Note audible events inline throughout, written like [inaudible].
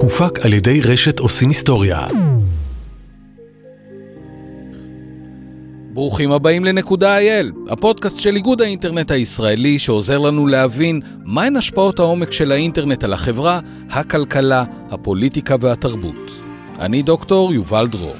הופק על ידי רשת עושים היסטוריה. ברוכים הבאים לנקודה אייל, הפודקאסט של איגוד האינטרנט הישראלי שעוזר לנו להבין מהן השפעות העומק של האינטרנט על החברה, הכלכלה, הפוליטיקה והתרבות. אני דוקטור יובל דרור.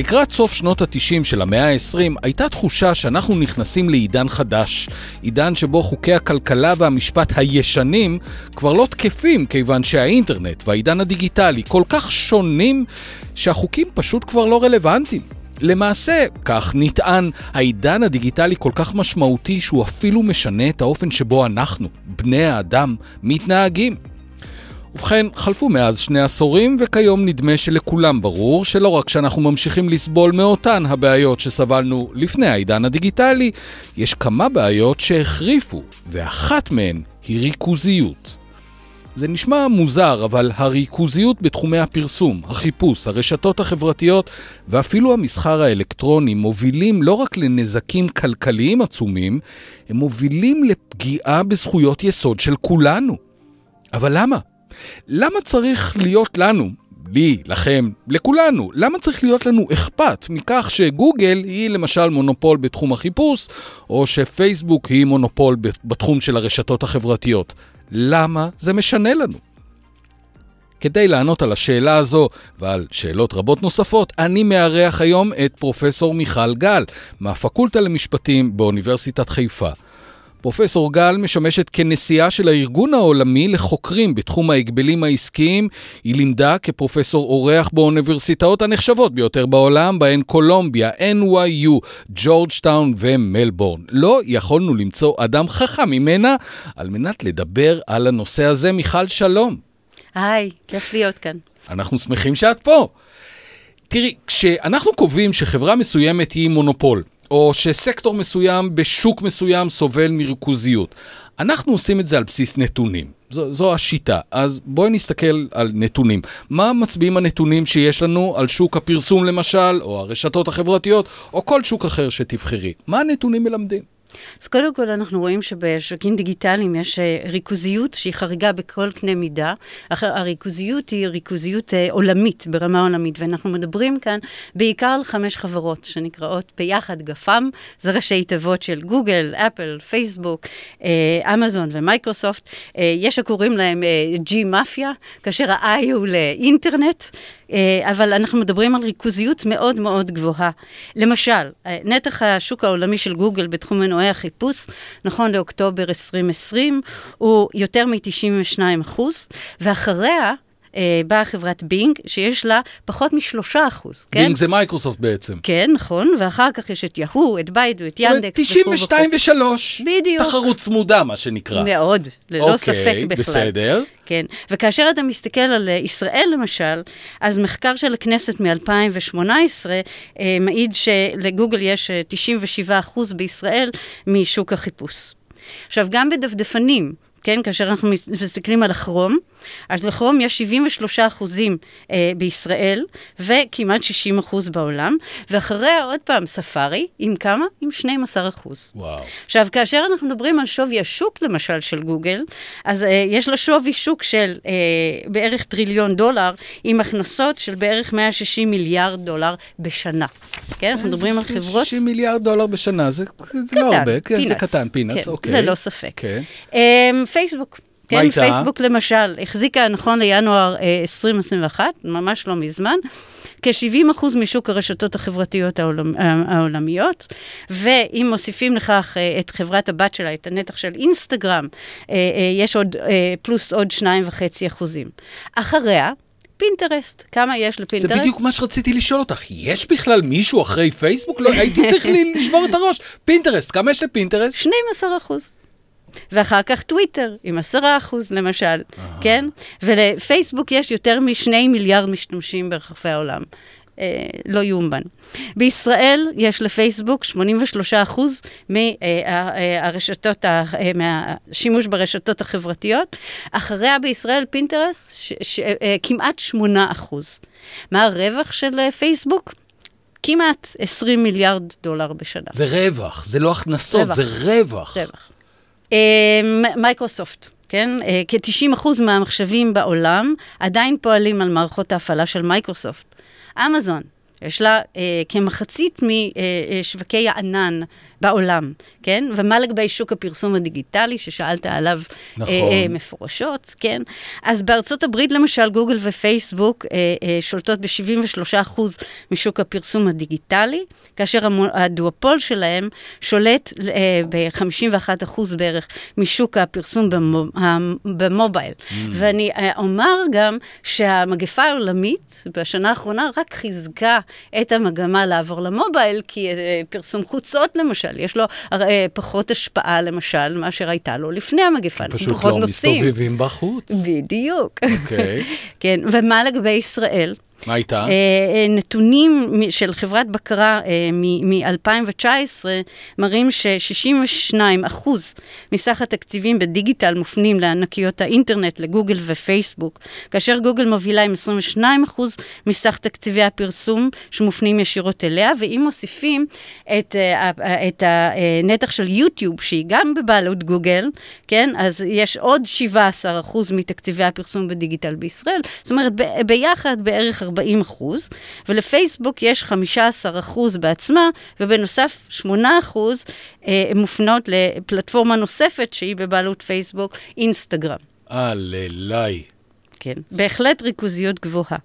לקראת סוף שנות ה-90 של המאה ה-20 הייתה תחושה שאנחנו נכנסים לעידן חדש. עידן שבו חוקי הכלכלה והמשפט הישנים כבר לא תקפים כיוון שהאינטרנט והעידן הדיגיטלי כל כך שונים שהחוקים פשוט כבר לא רלוונטיים. למעשה, כך נטען, העידן הדיגיטלי כל כך משמעותי שהוא אפילו משנה את האופן שבו אנחנו, בני האדם, מתנהגים. ובכן, חלפו מאז שני עשורים, וכיום נדמה שלכולם ברור שלא רק שאנחנו ממשיכים לסבול מאותן הבעיות שסבלנו לפני העידן הדיגיטלי, יש כמה בעיות שהחריפו, ואחת מהן היא ריכוזיות. זה נשמע מוזר, אבל הריכוזיות בתחומי הפרסום, החיפוש, הרשתות החברתיות ואפילו המסחר האלקטרוני מובילים לא רק לנזקים כלכליים עצומים, הם מובילים לפגיעה בזכויות יסוד של כולנו. אבל למה? למה צריך להיות לנו, לי, לכם, לכולנו, למה צריך להיות לנו אכפת מכך שגוגל היא למשל מונופול בתחום החיפוש, או שפייסבוק היא מונופול בתחום של הרשתות החברתיות? למה זה משנה לנו? כדי לענות על השאלה הזו ועל שאלות רבות נוספות, אני מארח היום את פרופסור מיכל גל מהפקולטה למשפטים באוניברסיטת חיפה. פרופסור גל משמשת כנשיאה של הארגון העולמי לחוקרים בתחום ההגבלים העסקיים. היא לימדה כפרופסור אורח באוניברסיטאות הנחשבות ביותר בעולם, בהן קולומביה, NYU, ג'ורג'טאון ומלבורן. לא יכולנו למצוא אדם חכם ממנה על מנת לדבר על הנושא הזה. מיכל, שלום. היי, כיף להיות כאן. אנחנו שמחים שאת פה. תראי, כשאנחנו קובעים שחברה מסוימת היא מונופול, או שסקטור מסוים בשוק מסוים סובל מריכוזיות. אנחנו עושים את זה על בסיס נתונים. זו, זו השיטה. אז בואי נסתכל על נתונים. מה מצביעים הנתונים שיש לנו על שוק הפרסום למשל, או הרשתות החברתיות, או כל שוק אחר שתבחרי? מה הנתונים מלמדים? אז קודם כל אנחנו רואים שבשווקים דיגיטליים יש אה, ריכוזיות שהיא חריגה בכל קנה מידה. הריכוזיות היא ריכוזיות אה, עולמית, ברמה עולמית, ואנחנו מדברים כאן בעיקר על חמש חברות שנקראות ביחד GAFAM, זה ראשי תיבות של גוגל, אפל, פייסבוק, אה, אמזון ומייקרוסופט. יש שקוראים להם מאפיה, כאשר ה-I הוא לאינטרנט. אה, אבל אנחנו מדברים על ריכוזיות מאוד מאוד גבוהה. למשל, אה, נתח השוק העולמי של גוגל בתחום מנועי החיפוש, נכון לאוקטובר 2020, הוא יותר מ-92 אחוז, ואחריה, אה, באה חברת בינג, שיש לה פחות משלושה אחוז, כן? בינג זה מייקרוסופט בעצם. כן, נכון, ואחר כך יש את יהו, את ביידו, את ינדקס. 92 ו-3. בדיוק. תחרות צמודה, מה שנקרא. מאוד, ללא אוקיי, ספק בכלל. אוקיי, בסדר. כן, וכאשר אתה מסתכל על אה, ישראל למשל, אז מחקר של הכנסת מ-2018 אה, מעיד שלגוגל יש 97 אה, אחוז בישראל משוק החיפוש. עכשיו, גם בדפדפנים, כן, כאשר אנחנו מסתכלים על הכרום, אז לכרום יש 73 אחוזים אה, בישראל, וכמעט 60 אחוז בעולם, ואחריה עוד פעם ספארי, עם כמה? עם 12 אחוז. וואו. עכשיו, כאשר אנחנו מדברים על שווי השוק, למשל, של גוגל, אז אה, יש לה שווי שוק של אה, בערך טריליון דולר, עם הכנסות של בערך 160 מיליארד דולר בשנה. כן, אנחנו מדברים על חברות... 60 מיליארד דולר בשנה, זה, זה לא הרבה, כן, זה קטן, פינאץ, כן, אוקיי. ללא ספק. כן. אה, פייסבוק. כן, מה איתה? פייסבוק למשל, החזיקה נכון לינואר אה, 2021, ממש לא מזמן, כ-70% משוק הרשתות החברתיות העולמ, אה, העולמיות, ואם מוסיפים לכך אה, את חברת הבת שלה, את הנתח של אינסטגרם, אה, אה, יש עוד, אה, פלוס עוד 2.5 אחוזים. אחריה, פינטרסט, כמה יש לפינטרסט? זה בדיוק מה שרציתי לשאול אותך, יש בכלל מישהו אחרי פייסבוק? לא, הייתי צריך [laughs] לשבור את הראש. פינטרסט, כמה יש לפינטרסט? 12 אחוז. ואחר כך טוויטר, עם עשרה אחוז למשל, כן? ולפייסבוק יש יותר משני מיליארד משתמשים ברחבי העולם. אה, לא יאומן. בישראל יש לפייסבוק 83 אחוז מהרשתות, אה, אה, מהשימוש ברשתות החברתיות. אחריה בישראל פינטרסט ש, ש, אה, כמעט 8 אחוז. מה הרווח של פייסבוק? כמעט 20 מיליארד דולר בשנה. זה רווח, זה לא הכנסות, רווח. זה רווח. רווח. אה, מייקרוסופט. כן? אה, כ-90% מהמחשבים בעולם עדיין פועלים על מערכות ההפעלה של מייקרוסופט. אמזון, יש לה אה, כמחצית משווקי הענן בעולם, כן? ומה לגבי שוק הפרסום הדיגיטלי, ששאלת עליו נכון. אה, אה, מפורשות, כן? אז בארצות הברית, למשל, גוגל ופייסבוק אה, אה, שולטות ב-73% משוק הפרסום הדיגיטלי, כאשר הדואופול שלהם שולט אה, ב-51% בערך משוק הפרסום במו, המ- במובייל. Mm. ואני אה, אומר גם שהמגפה העולמית בשנה האחרונה רק חיזקה את המגמה לעבור למובייל, כי אה, פרסום חוצות למשל, יש לו אה, פחות השפעה למשל מאשר הייתה לו לפני המגפה. אנחנו פשוט פחות לא נוסעים. מסתובבים בחוץ. בדיוק. אוקיי. כן. [laughs] כן, ומה לגבי ישראל? מה איתה? אה, אה, נתונים של חברת בקרה מ-2019 מראים ש-62 אחוז מסך התקציבים בדיגיטל מופנים לענקיות האינטרנט, לגוגל ופייסבוק, כאשר גוגל מובילה עם 22 אחוז מסך תקציבי הפרסום שמופנים ישירות אליה, ואם מוסיפים את, אה, את הנתח של יוטיוב, שהיא גם בבעלות גוגל, כן, אז יש עוד 17 אחוז מתקציבי הפרסום בדיגיטל בישראל, זאת אומרת, ביחד בערך 40 אחוז, ולפייסבוק יש 15 אחוז בעצמה, ובנוסף 8 אחוז אה, מופנות לפלטפורמה נוספת שהיא בבעלות פייסבוק, אינסטגרם. אללי. כן, בהחלט ריכוזיות גבוהה.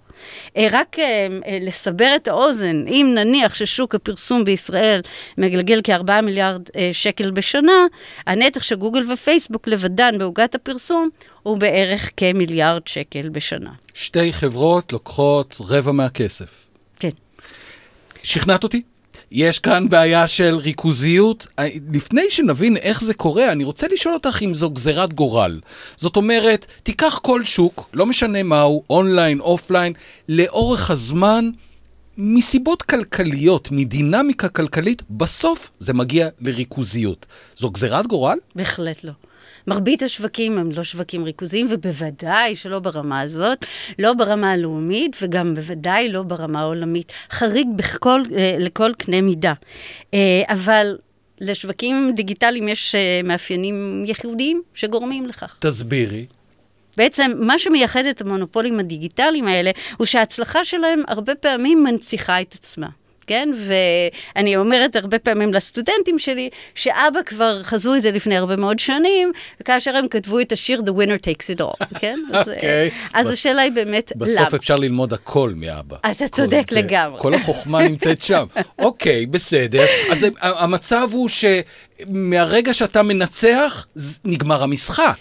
אה, רק אה, אה, לסבר את האוזן, אם נניח ששוק הפרסום בישראל מגלגל כ-4 מיליארד שקל בשנה, הנתח של גוגל ופייסבוק לבדן בעוגת הפרסום הוא בערך כמיליארד שקל בשנה. שתי חברות לוקחות רבע מהכסף. כן. שכנעת אותי. יש כאן בעיה של ריכוזיות. אה, לפני שנבין איך זה קורה, אני רוצה לשאול אותך אם זו גזירת גורל. זאת אומרת, תיקח כל שוק, לא משנה מהו, online, offline, לאורך הזמן, מסיבות כלכליות, מדינמיקה כלכלית, בסוף זה מגיע לריכוזיות. זו גזירת גורל? בהחלט לא. מרבית השווקים הם לא שווקים ריכוזיים, ובוודאי שלא ברמה הזאת, לא ברמה הלאומית, וגם בוודאי לא ברמה העולמית. חריג בכל, אה, לכל קנה מידה. אה, אבל לשווקים דיגיטליים יש אה, מאפיינים ייחודיים שגורמים לכך. תסבירי. בעצם, מה שמייחד את המונופולים הדיגיטליים האלה, הוא שההצלחה שלהם הרבה פעמים מנציחה את עצמה. כן? ואני אומרת הרבה פעמים לסטודנטים שלי, שאבא כבר חזו את זה לפני הרבה מאוד שנים, וכאשר הם כתבו את השיר The Winner Takes It All, כן? אז, אוקיי. אז בס- השאלה היא באמת, למה? בסוף אפשר ללמוד הכל מאבא. אתה כל צודק זה- לגמרי. כל החוכמה נמצאת שם. [laughs] אוקיי, בסדר. אז המצב הוא שמהרגע שאתה מנצח, נגמר המשחק.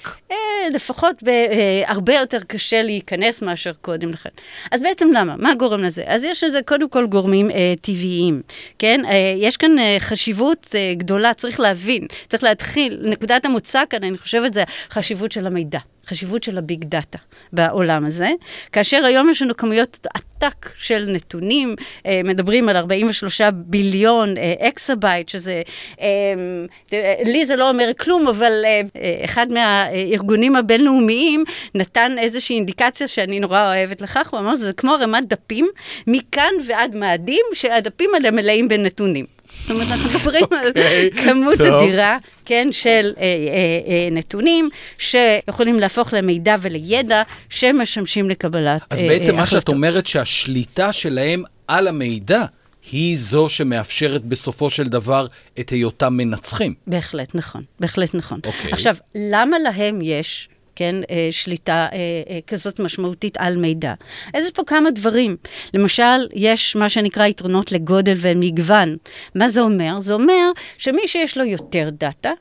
לפחות אה, הרבה יותר קשה להיכנס מאשר קודם לכן. אז בעצם למה? מה גורם לזה? אז יש לזה קודם כל גורמים אה, טבעיים, כן? אה, יש כאן אה, חשיבות אה, גדולה, צריך להבין, צריך להתחיל, נקודת המוצא כאן, אני חושבת, זה החשיבות של המידע. חשיבות של הביג דאטה בעולם הזה, כאשר היום יש לנו כמויות עתק של נתונים, אה, מדברים על 43 ביליון אה, exabyte, שזה, אה, אה, לי זה לא אומר כלום, אבל אה, אה, אחד מהארגונים הבינלאומיים נתן איזושהי אינדיקציה שאני נורא אוהבת לכך, הוא אמר, זה כמו ערימת דפים, מכאן ועד מאדים, שהדפים האלה מלאים בנתונים. זאת אומרת, אנחנו מדברים על אוקיי, כמות. אדירה, כן, של אה, אה, אה, נתונים, שיכולים להפוך למידע ולידע שמשמשים לקבלת אז אה, בעצם מה שאת החלטות. אומרת שהשליטה שלהם על המידע היא זו שמאפשרת בסופו של דבר את היותם מנצחים. בהחלט נכון, בהחלט נכון. אוקיי. עכשיו, למה להם יש... כן, אה, שליטה אה, אה, כזאת משמעותית על מידע. אז יש פה כמה דברים. למשל, יש מה שנקרא יתרונות לגודל ומגוון. מה זה אומר? זה אומר שמי שיש לו יותר דאטה,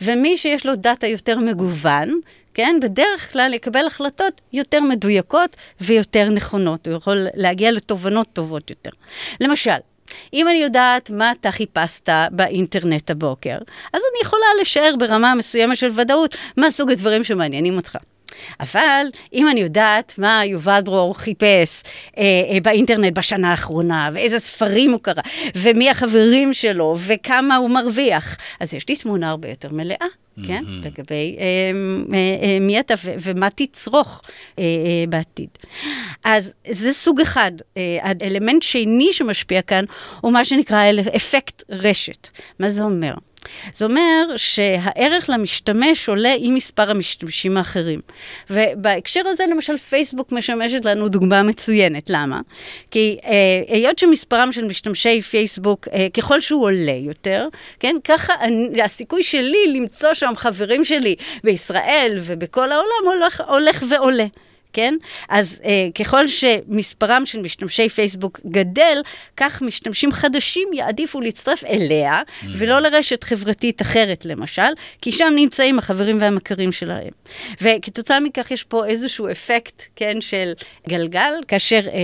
ומי שיש לו דאטה יותר מגוון, כן, בדרך כלל יקבל החלטות יותר מדויקות ויותר נכונות. הוא יכול להגיע לתובנות טובות יותר. למשל, אם אני יודעת מה אתה חיפשת באינטרנט הבוקר, אז אני יכולה לשער ברמה מסוימת של ודאות מה סוג הדברים שמעניינים אותך. אבל אם אני יודעת מה יובל דרור חיפש אה, אה, באינטרנט בשנה האחרונה, ואיזה ספרים הוא קרא, ומי החברים שלו, וכמה הוא מרוויח, אז יש לי תמונה הרבה יותר מלאה. כן, לגבי אה, אה, אה, מי אתה ו- ומה תצרוך אה, אה, בעתיד. אז זה סוג אחד. אה, האלמנט שני שמשפיע כאן הוא מה שנקרא אפקט רשת. מה זה אומר? זה אומר שהערך למשתמש עולה עם מספר המשתמשים האחרים. ובהקשר הזה, למשל, פייסבוק משמשת לנו דוגמה מצוינת. למה? כי אה, היות שמספרם של משתמשי פייסבוק, אה, ככל שהוא עולה יותר, כן, ככה אני, הסיכוי שלי למצוא שם חברים שלי בישראל ובכל העולם הולך, הולך ועולה. כן? אז אה, ככל שמספרם של משתמשי פייסבוק גדל, כך משתמשים חדשים יעדיפו להצטרף אליה, mm. ולא לרשת חברתית אחרת למשל, כי שם נמצאים החברים והמכרים שלהם. וכתוצאה מכך יש פה איזשהו אפקט, כן, של גלגל, כאשר אה,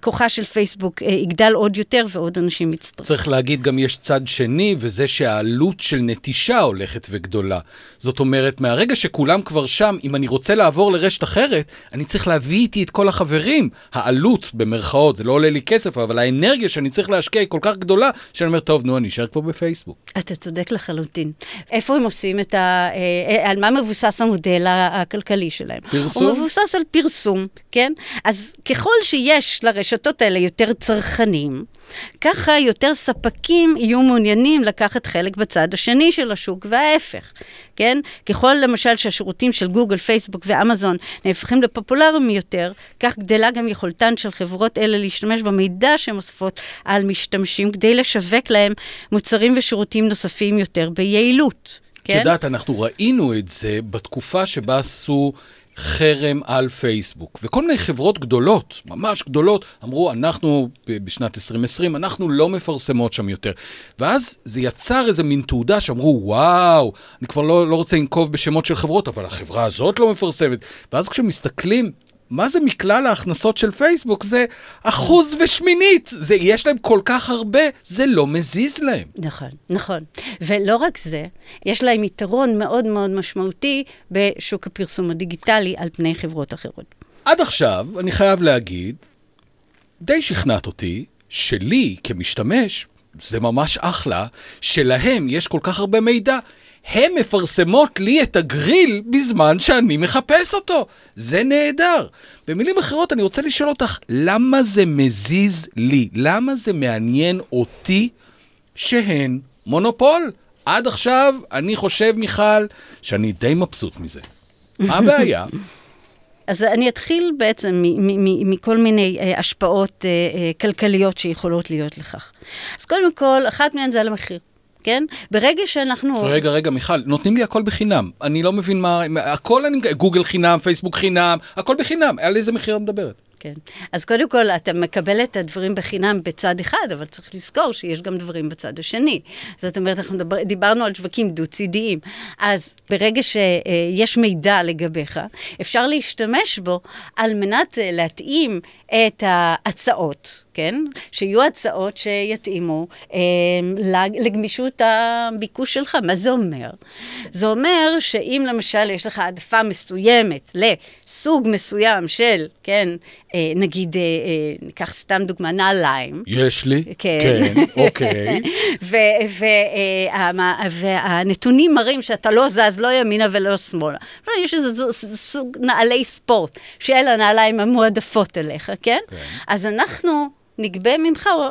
כוחה של פייסבוק אה, יגדל עוד יותר ועוד אנשים יצטרפו. צריך להגיד, גם יש צד שני, וזה שהעלות של נטישה הולכת וגדולה. זאת אומרת, מהרגע שכולם כבר שם, אם אני רוצה לעבור לרשת אחרת, אני צריך להביא איתי את כל החברים. העלות, במרכאות, זה לא עולה לי כסף, אבל האנרגיה שאני צריך להשקיע היא כל כך גדולה, שאני אומר, טוב, נו, אני אשאר פה בפייסבוק. אתה צודק לחלוטין. איפה הם עושים את ה... אה, אה, על מה מבוסס המודל הכלכלי שלהם? פרסום? הוא מבוסס על פרסום, כן? אז ככל שיש לרשתות האלה יותר צרכנים, ככה יותר ספקים יהיו מעוניינים לקחת חלק בצד השני של השוק, וההפך, כן? ככל למשל שהשירותים של גוגל, פייסבוק ואמזון נהפכים לפופולריים יותר, כך גדלה גם יכולתן של חברות אלה להשתמש במידע שהן אוספות על משתמשים, כדי לשווק להם מוצרים ושירותים נוספים יותר ביעילות. כן? את יודעת, אנחנו ראינו את זה בתקופה שבה עשו חרם על פייסבוק. וכל מיני חברות גדולות, ממש גדולות, אמרו, אנחנו בשנת 2020, אנחנו לא מפרסמות שם יותר. ואז זה יצר איזה מין תעודה שאמרו, וואו, אני כבר לא, לא רוצה לנקוב בשמות של חברות, אבל החברה הזאת לא מפרסמת. ואז כשמסתכלים מה זה מכלל ההכנסות של פייסבוק? זה אחוז ושמינית. זה, יש להם כל כך הרבה, זה לא מזיז להם. נכון, נכון. ולא רק זה, יש להם יתרון מאוד מאוד משמעותי בשוק הפרסום הדיגיטלי על פני חברות אחרות. עד עכשיו, אני חייב להגיד, די שכנעת אותי שלי כמשתמש, זה ממש אחלה, שלהם יש כל כך הרבה מידע. הן מפרסמות לי את הגריל בזמן שאני מחפש אותו. זה נהדר. במילים אחרות, אני רוצה לשאול אותך, למה זה מזיז לי? למה זה מעניין אותי שהן מונופול? עד עכשיו, אני חושב, מיכל, שאני די מבסוט מזה. מה הבעיה? [laughs] אז אני אתחיל בעצם מכל מיני אה, השפעות אה, אה, כלכליות שיכולות להיות לכך. אז קודם כל, אחת מהן זה על המחיר. כן? ברגע שאנחנו... רגע, רגע, מיכל, נותנים לי הכל בחינם. אני לא מבין מה... הכל אני... גוגל חינם, פייסבוק חינם, הכל בחינם. על איזה מחיר את מדברת? כן. אז קודם כל, אתה מקבל את הדברים בחינם בצד אחד, אבל צריך לזכור שיש גם דברים בצד השני. זאת אומרת, אנחנו דבר, דיברנו על שווקים דו-צידיים. אז ברגע שיש מידע לגביך, אפשר להשתמש בו על מנת להתאים את ההצעות, כן? שיהיו הצעות שיתאימו אה, לגמישות הביקוש שלך. מה זה אומר? זה אומר שאם למשל יש לך העדפה מסוימת לסוג מסוים של, כן, אה, נגיד, אה, אה, ניקח סתם דוגמה, נעליים. יש לי? כן. כן, אוקיי. [laughs] והנתונים מראים שאתה לא זז לא ימינה ולא שמאלה. יש איזה סוג נעלי ספורט, שאלה הנעליים המועדפות אליך, כן? כן. אז אנחנו נגבה ממך, או,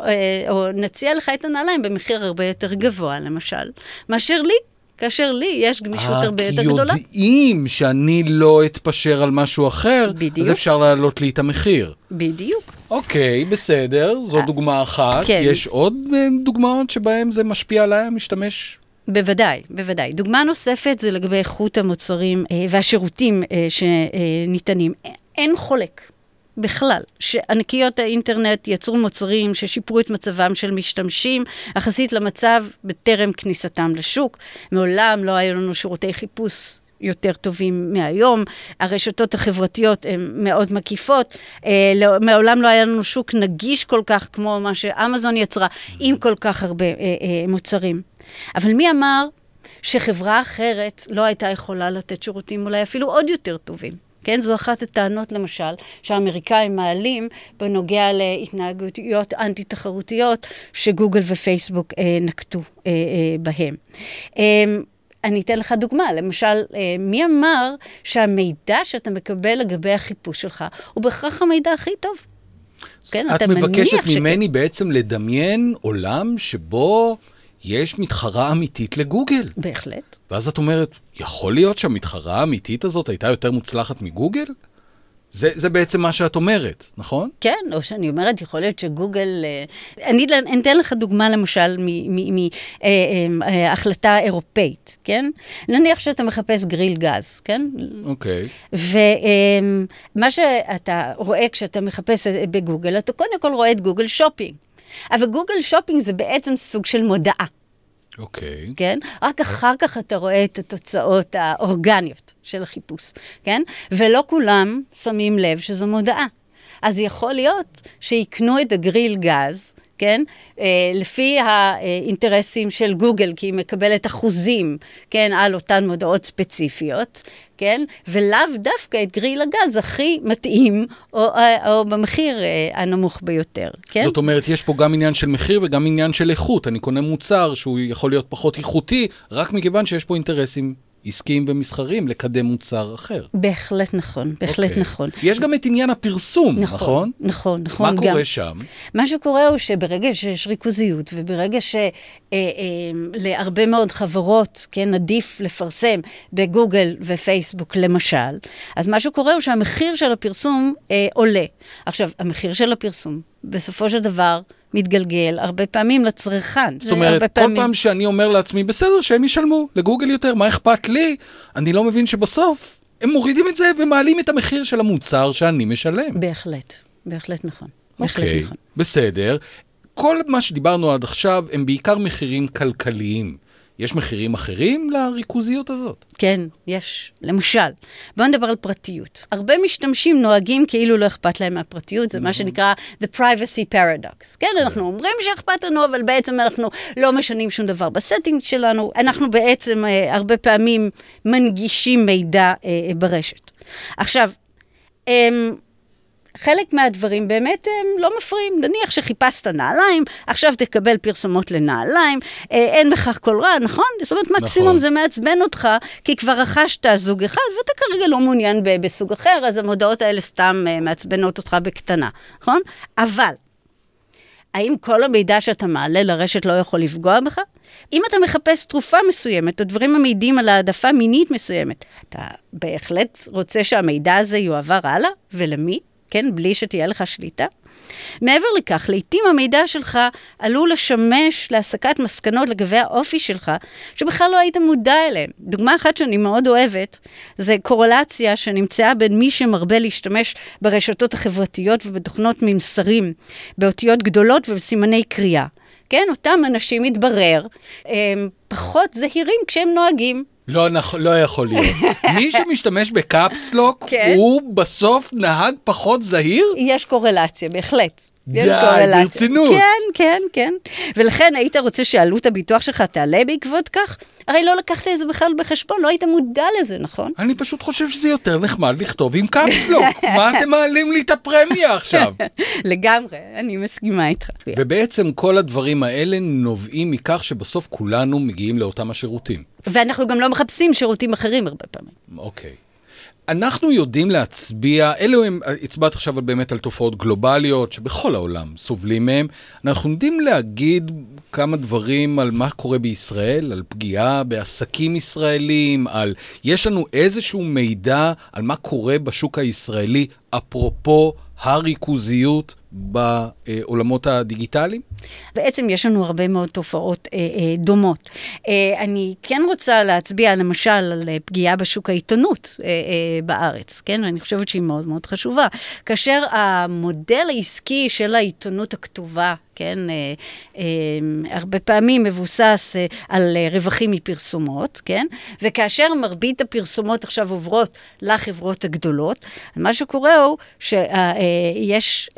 או נציע לך את הנעליים במחיר הרבה יותר גבוה, למשל, מאשר לי. כאשר לי יש גמישות 아, הרבה יותר גדולה. כי יודעים שאני לא אתפשר על משהו אחר, בדיוק. אז אפשר להעלות לי את המחיר. בדיוק. אוקיי, בסדר, זו 아, דוגמה אחת. כן. יש עוד אה, דוגמאות שבהן זה משפיע עליי המשתמש? בוודאי, בוודאי. דוגמה נוספת זה לגבי איכות המוצרים אה, והשירותים אה, שניתנים. אין חולק. בכלל, שענקיות האינטרנט יצרו מוצרים ששיפרו את מצבם של משתמשים, יחסית למצב בטרם כניסתם לשוק. מעולם לא היו לנו שירותי חיפוש יותר טובים מהיום. הרשתות החברתיות הן מאוד מקיפות. אה, לא, מעולם לא היה לנו שוק נגיש כל כך כמו מה שאמזון יצרה, עם כל כך הרבה אה, אה, מוצרים. אבל מי אמר שחברה אחרת לא הייתה יכולה לתת שירותים אולי אפילו עוד יותר טובים? כן? זו אחת הטענות, למשל, שהאמריקאים מעלים בנוגע להתנהגויות אנטי-תחרותיות שגוגל ופייסבוק אה, נקטו אה, אה, בהם. אה, אני אתן לך דוגמה, למשל, אה, מי אמר שהמידע שאתה מקבל לגבי החיפוש שלך הוא בהכרח המידע הכי טוב? כן, את מבקשת ממני שכן. בעצם לדמיין עולם שבו יש מתחרה אמיתית לגוגל. בהחלט. ואז את אומרת, יכול להיות שהמתחרה האמיתית הזאת הייתה יותר מוצלחת מגוגל? זה, זה בעצם מה שאת אומרת, נכון? כן, או שאני אומרת, יכול להיות שגוגל... אה, אני אני אתן לך דוגמה למשל מהחלטה אה, אה, אירופאית, כן? נניח שאתה מחפש גריל גז, כן? אוקיי. ומה שאתה רואה כשאתה מחפש בגוגל, אתה קודם כל רואה את Google Shopping. אבל Google Shopping זה בעצם סוג של מודעה. אוקיי. כן? רק אחר כך אתה רואה את התוצאות האורגניות של החיפוש, כן? ולא כולם שמים לב שזו מודעה. אז יכול להיות שיקנו את הגריל גז, כן? אה, לפי האינטרסים של גוגל, כי היא מקבלת אחוזים, כן? על אותן מודעות ספציפיות, כן? ולאו דווקא את גריל הגז הכי מתאים, או, או במחיר אה, הנמוך ביותר, כן? זאת אומרת, יש פה גם עניין של מחיר וגם עניין של איכות. אני קונה מוצר שהוא יכול להיות פחות איכותי, רק מכיוון שיש פה אינטרסים עסקיים ומסחריים לקדם מוצר אחר. בהחלט נכון, בהחלט okay. אוקיי. נכון. יש גם את עניין הפרסום, נכון? נכון, נכון. נכון מה גם. קורה שם? מה שקורה הוא שברגע שיש ריכוזיות, וברגע שלהרבה אה, אה, מאוד חברות, כן, עדיף לפרסם בגוגל ופייסבוק למשל, אז מה שקורה הוא שהמחיר של הפרסום אה, עולה. עכשיו, המחיר של הפרסום, בסופו של דבר, מתגלגל הרבה פעמים לצרכן. זאת אומרת, כל פעמים... פעם שאני אומר לעצמי, בסדר, שהם ישלמו לגוגל יותר, מה אכפת לי? אני לא מבין שבסוף הם מורידים את זה ומעלים את המחיר של המוצר שאני משלם. בהחלט, בהחלט נכון. בהחלט אוקיי, נכון. בסדר. כל מה שדיברנו עד עכשיו הם בעיקר מחירים כלכליים. יש מחירים אחרים לריכוזיות הזאת? כן, יש. למשל, בואו נדבר על פרטיות. הרבה משתמשים נוהגים כאילו לא אכפת להם מהפרטיות, זה מה נכון. שנקרא The Privacy Paradox. כן, אנחנו אומרים שאכפת לנו, אבל בעצם אנחנו לא משנים שום דבר ב setting שלנו. אנחנו בעצם אה, הרבה פעמים מנגישים מידע אה, ברשת. עכשיו, אה, חלק מהדברים באמת הם לא מפריעים. נניח שחיפשת נעליים, עכשיו תקבל פרסומות לנעליים, אה, אין בכך כל רע, נכון? זאת אומרת, מקסימום נכון. זה מעצבן אותך, כי כבר רכשת זוג אחד, ואתה כרגע לא מעוניין בסוג אחר, אז המודעות האלה סתם אה, מעצבנות אותך בקטנה, נכון? אבל, האם כל המידע שאתה מעלה לרשת לא יכול לפגוע בך? אם אתה מחפש תרופה מסוימת, או דברים המעידים על העדפה מינית מסוימת, אתה בהחלט רוצה שהמידע הזה יועבר הלאה? ולמי? כן? בלי שתהיה לך שליטה. מעבר לכך, לעתים המידע שלך עלול לשמש להסקת מסקנות לגבי האופי שלך, שבכלל לא היית מודע אליהם. דוגמה אחת שאני מאוד אוהבת, זה קורלציה שנמצאה בין מי שמרבה להשתמש ברשתות החברתיות ובתוכנות ממסרים, באותיות גדולות ובסימני קריאה. כן, אותם אנשים, מתברר, הם פחות זהירים כשהם נוהגים. לא, לא יכול להיות. [laughs] מי שמשתמש בקפסלוק, כן. הוא בסוף נהג פחות זהיר? יש קורלציה, בהחלט. די, ברצינות. כן, כן, כן. ולכן היית רוצה שעלות הביטוח שלך תעלה בעקבות כך? הרי לא לקחת את זה בכלל בחשבון, לא היית מודע לזה, נכון? אני פשוט חושב שזה יותר נחמד לכתוב עם קפסלוק. מה אתם מעלים לי את הפרמיה עכשיו? [laughs] לגמרי, אני מסכימה איתך. ובעצם כל הדברים האלה נובעים מכך שבסוף כולנו מגיעים לאותם השירותים. ואנחנו גם לא מחפשים שירותים אחרים הרבה פעמים. אוקיי. אנחנו יודעים להצביע, אלו הם, הצבעת עכשיו באמת על תופעות גלובליות שבכל העולם סובלים מהם. אנחנו יודעים להגיד כמה דברים על מה קורה בישראל, על פגיעה בעסקים ישראלים, על... יש לנו איזשהו מידע על מה קורה בשוק הישראלי, אפרופו הריכוזיות בעולמות הדיגיטליים? בעצם יש לנו הרבה מאוד תופעות אה, אה, דומות. אה, אני כן רוצה להצביע למשל על אה, פגיעה בשוק העיתונות אה, אה, בארץ, כן? אני חושבת שהיא מאוד מאוד חשובה. כאשר המודל העסקי של העיתונות הכתובה, כן, אה, אה, הרבה פעמים מבוסס אה, על אה, רווחים מפרסומות, כן? וכאשר מרבית הפרסומות עכשיו עוברות לחברות הגדולות, מה שקורה הוא שיש...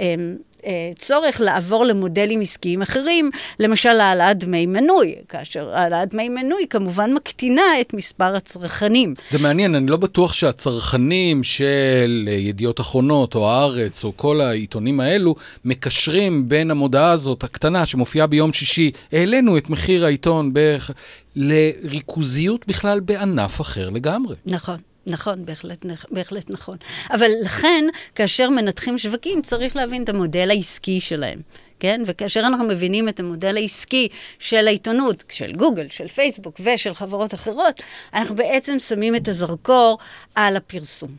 אה, צורך לעבור למודלים עסקיים אחרים, למשל העלאת דמי מנוי, כאשר העלאת דמי מנוי כמובן מקטינה את מספר הצרכנים. זה מעניין, אני לא בטוח שהצרכנים של אה, ידיעות אחרונות או הארץ או כל העיתונים האלו מקשרים בין המודעה הזאת הקטנה שמופיעה ביום שישי, העלינו את מחיר העיתון בערך, לריכוזיות בכלל בענף אחר לגמרי. נכון. נכון, בהחלט, בהחלט נכון. אבל לכן, כאשר מנתחים שווקים, צריך להבין את המודל העסקי שלהם. כן? וכאשר אנחנו מבינים את המודל העסקי של העיתונות, של גוגל, של פייסבוק ושל חברות אחרות, אנחנו בעצם שמים את הזרקור על הפרסום.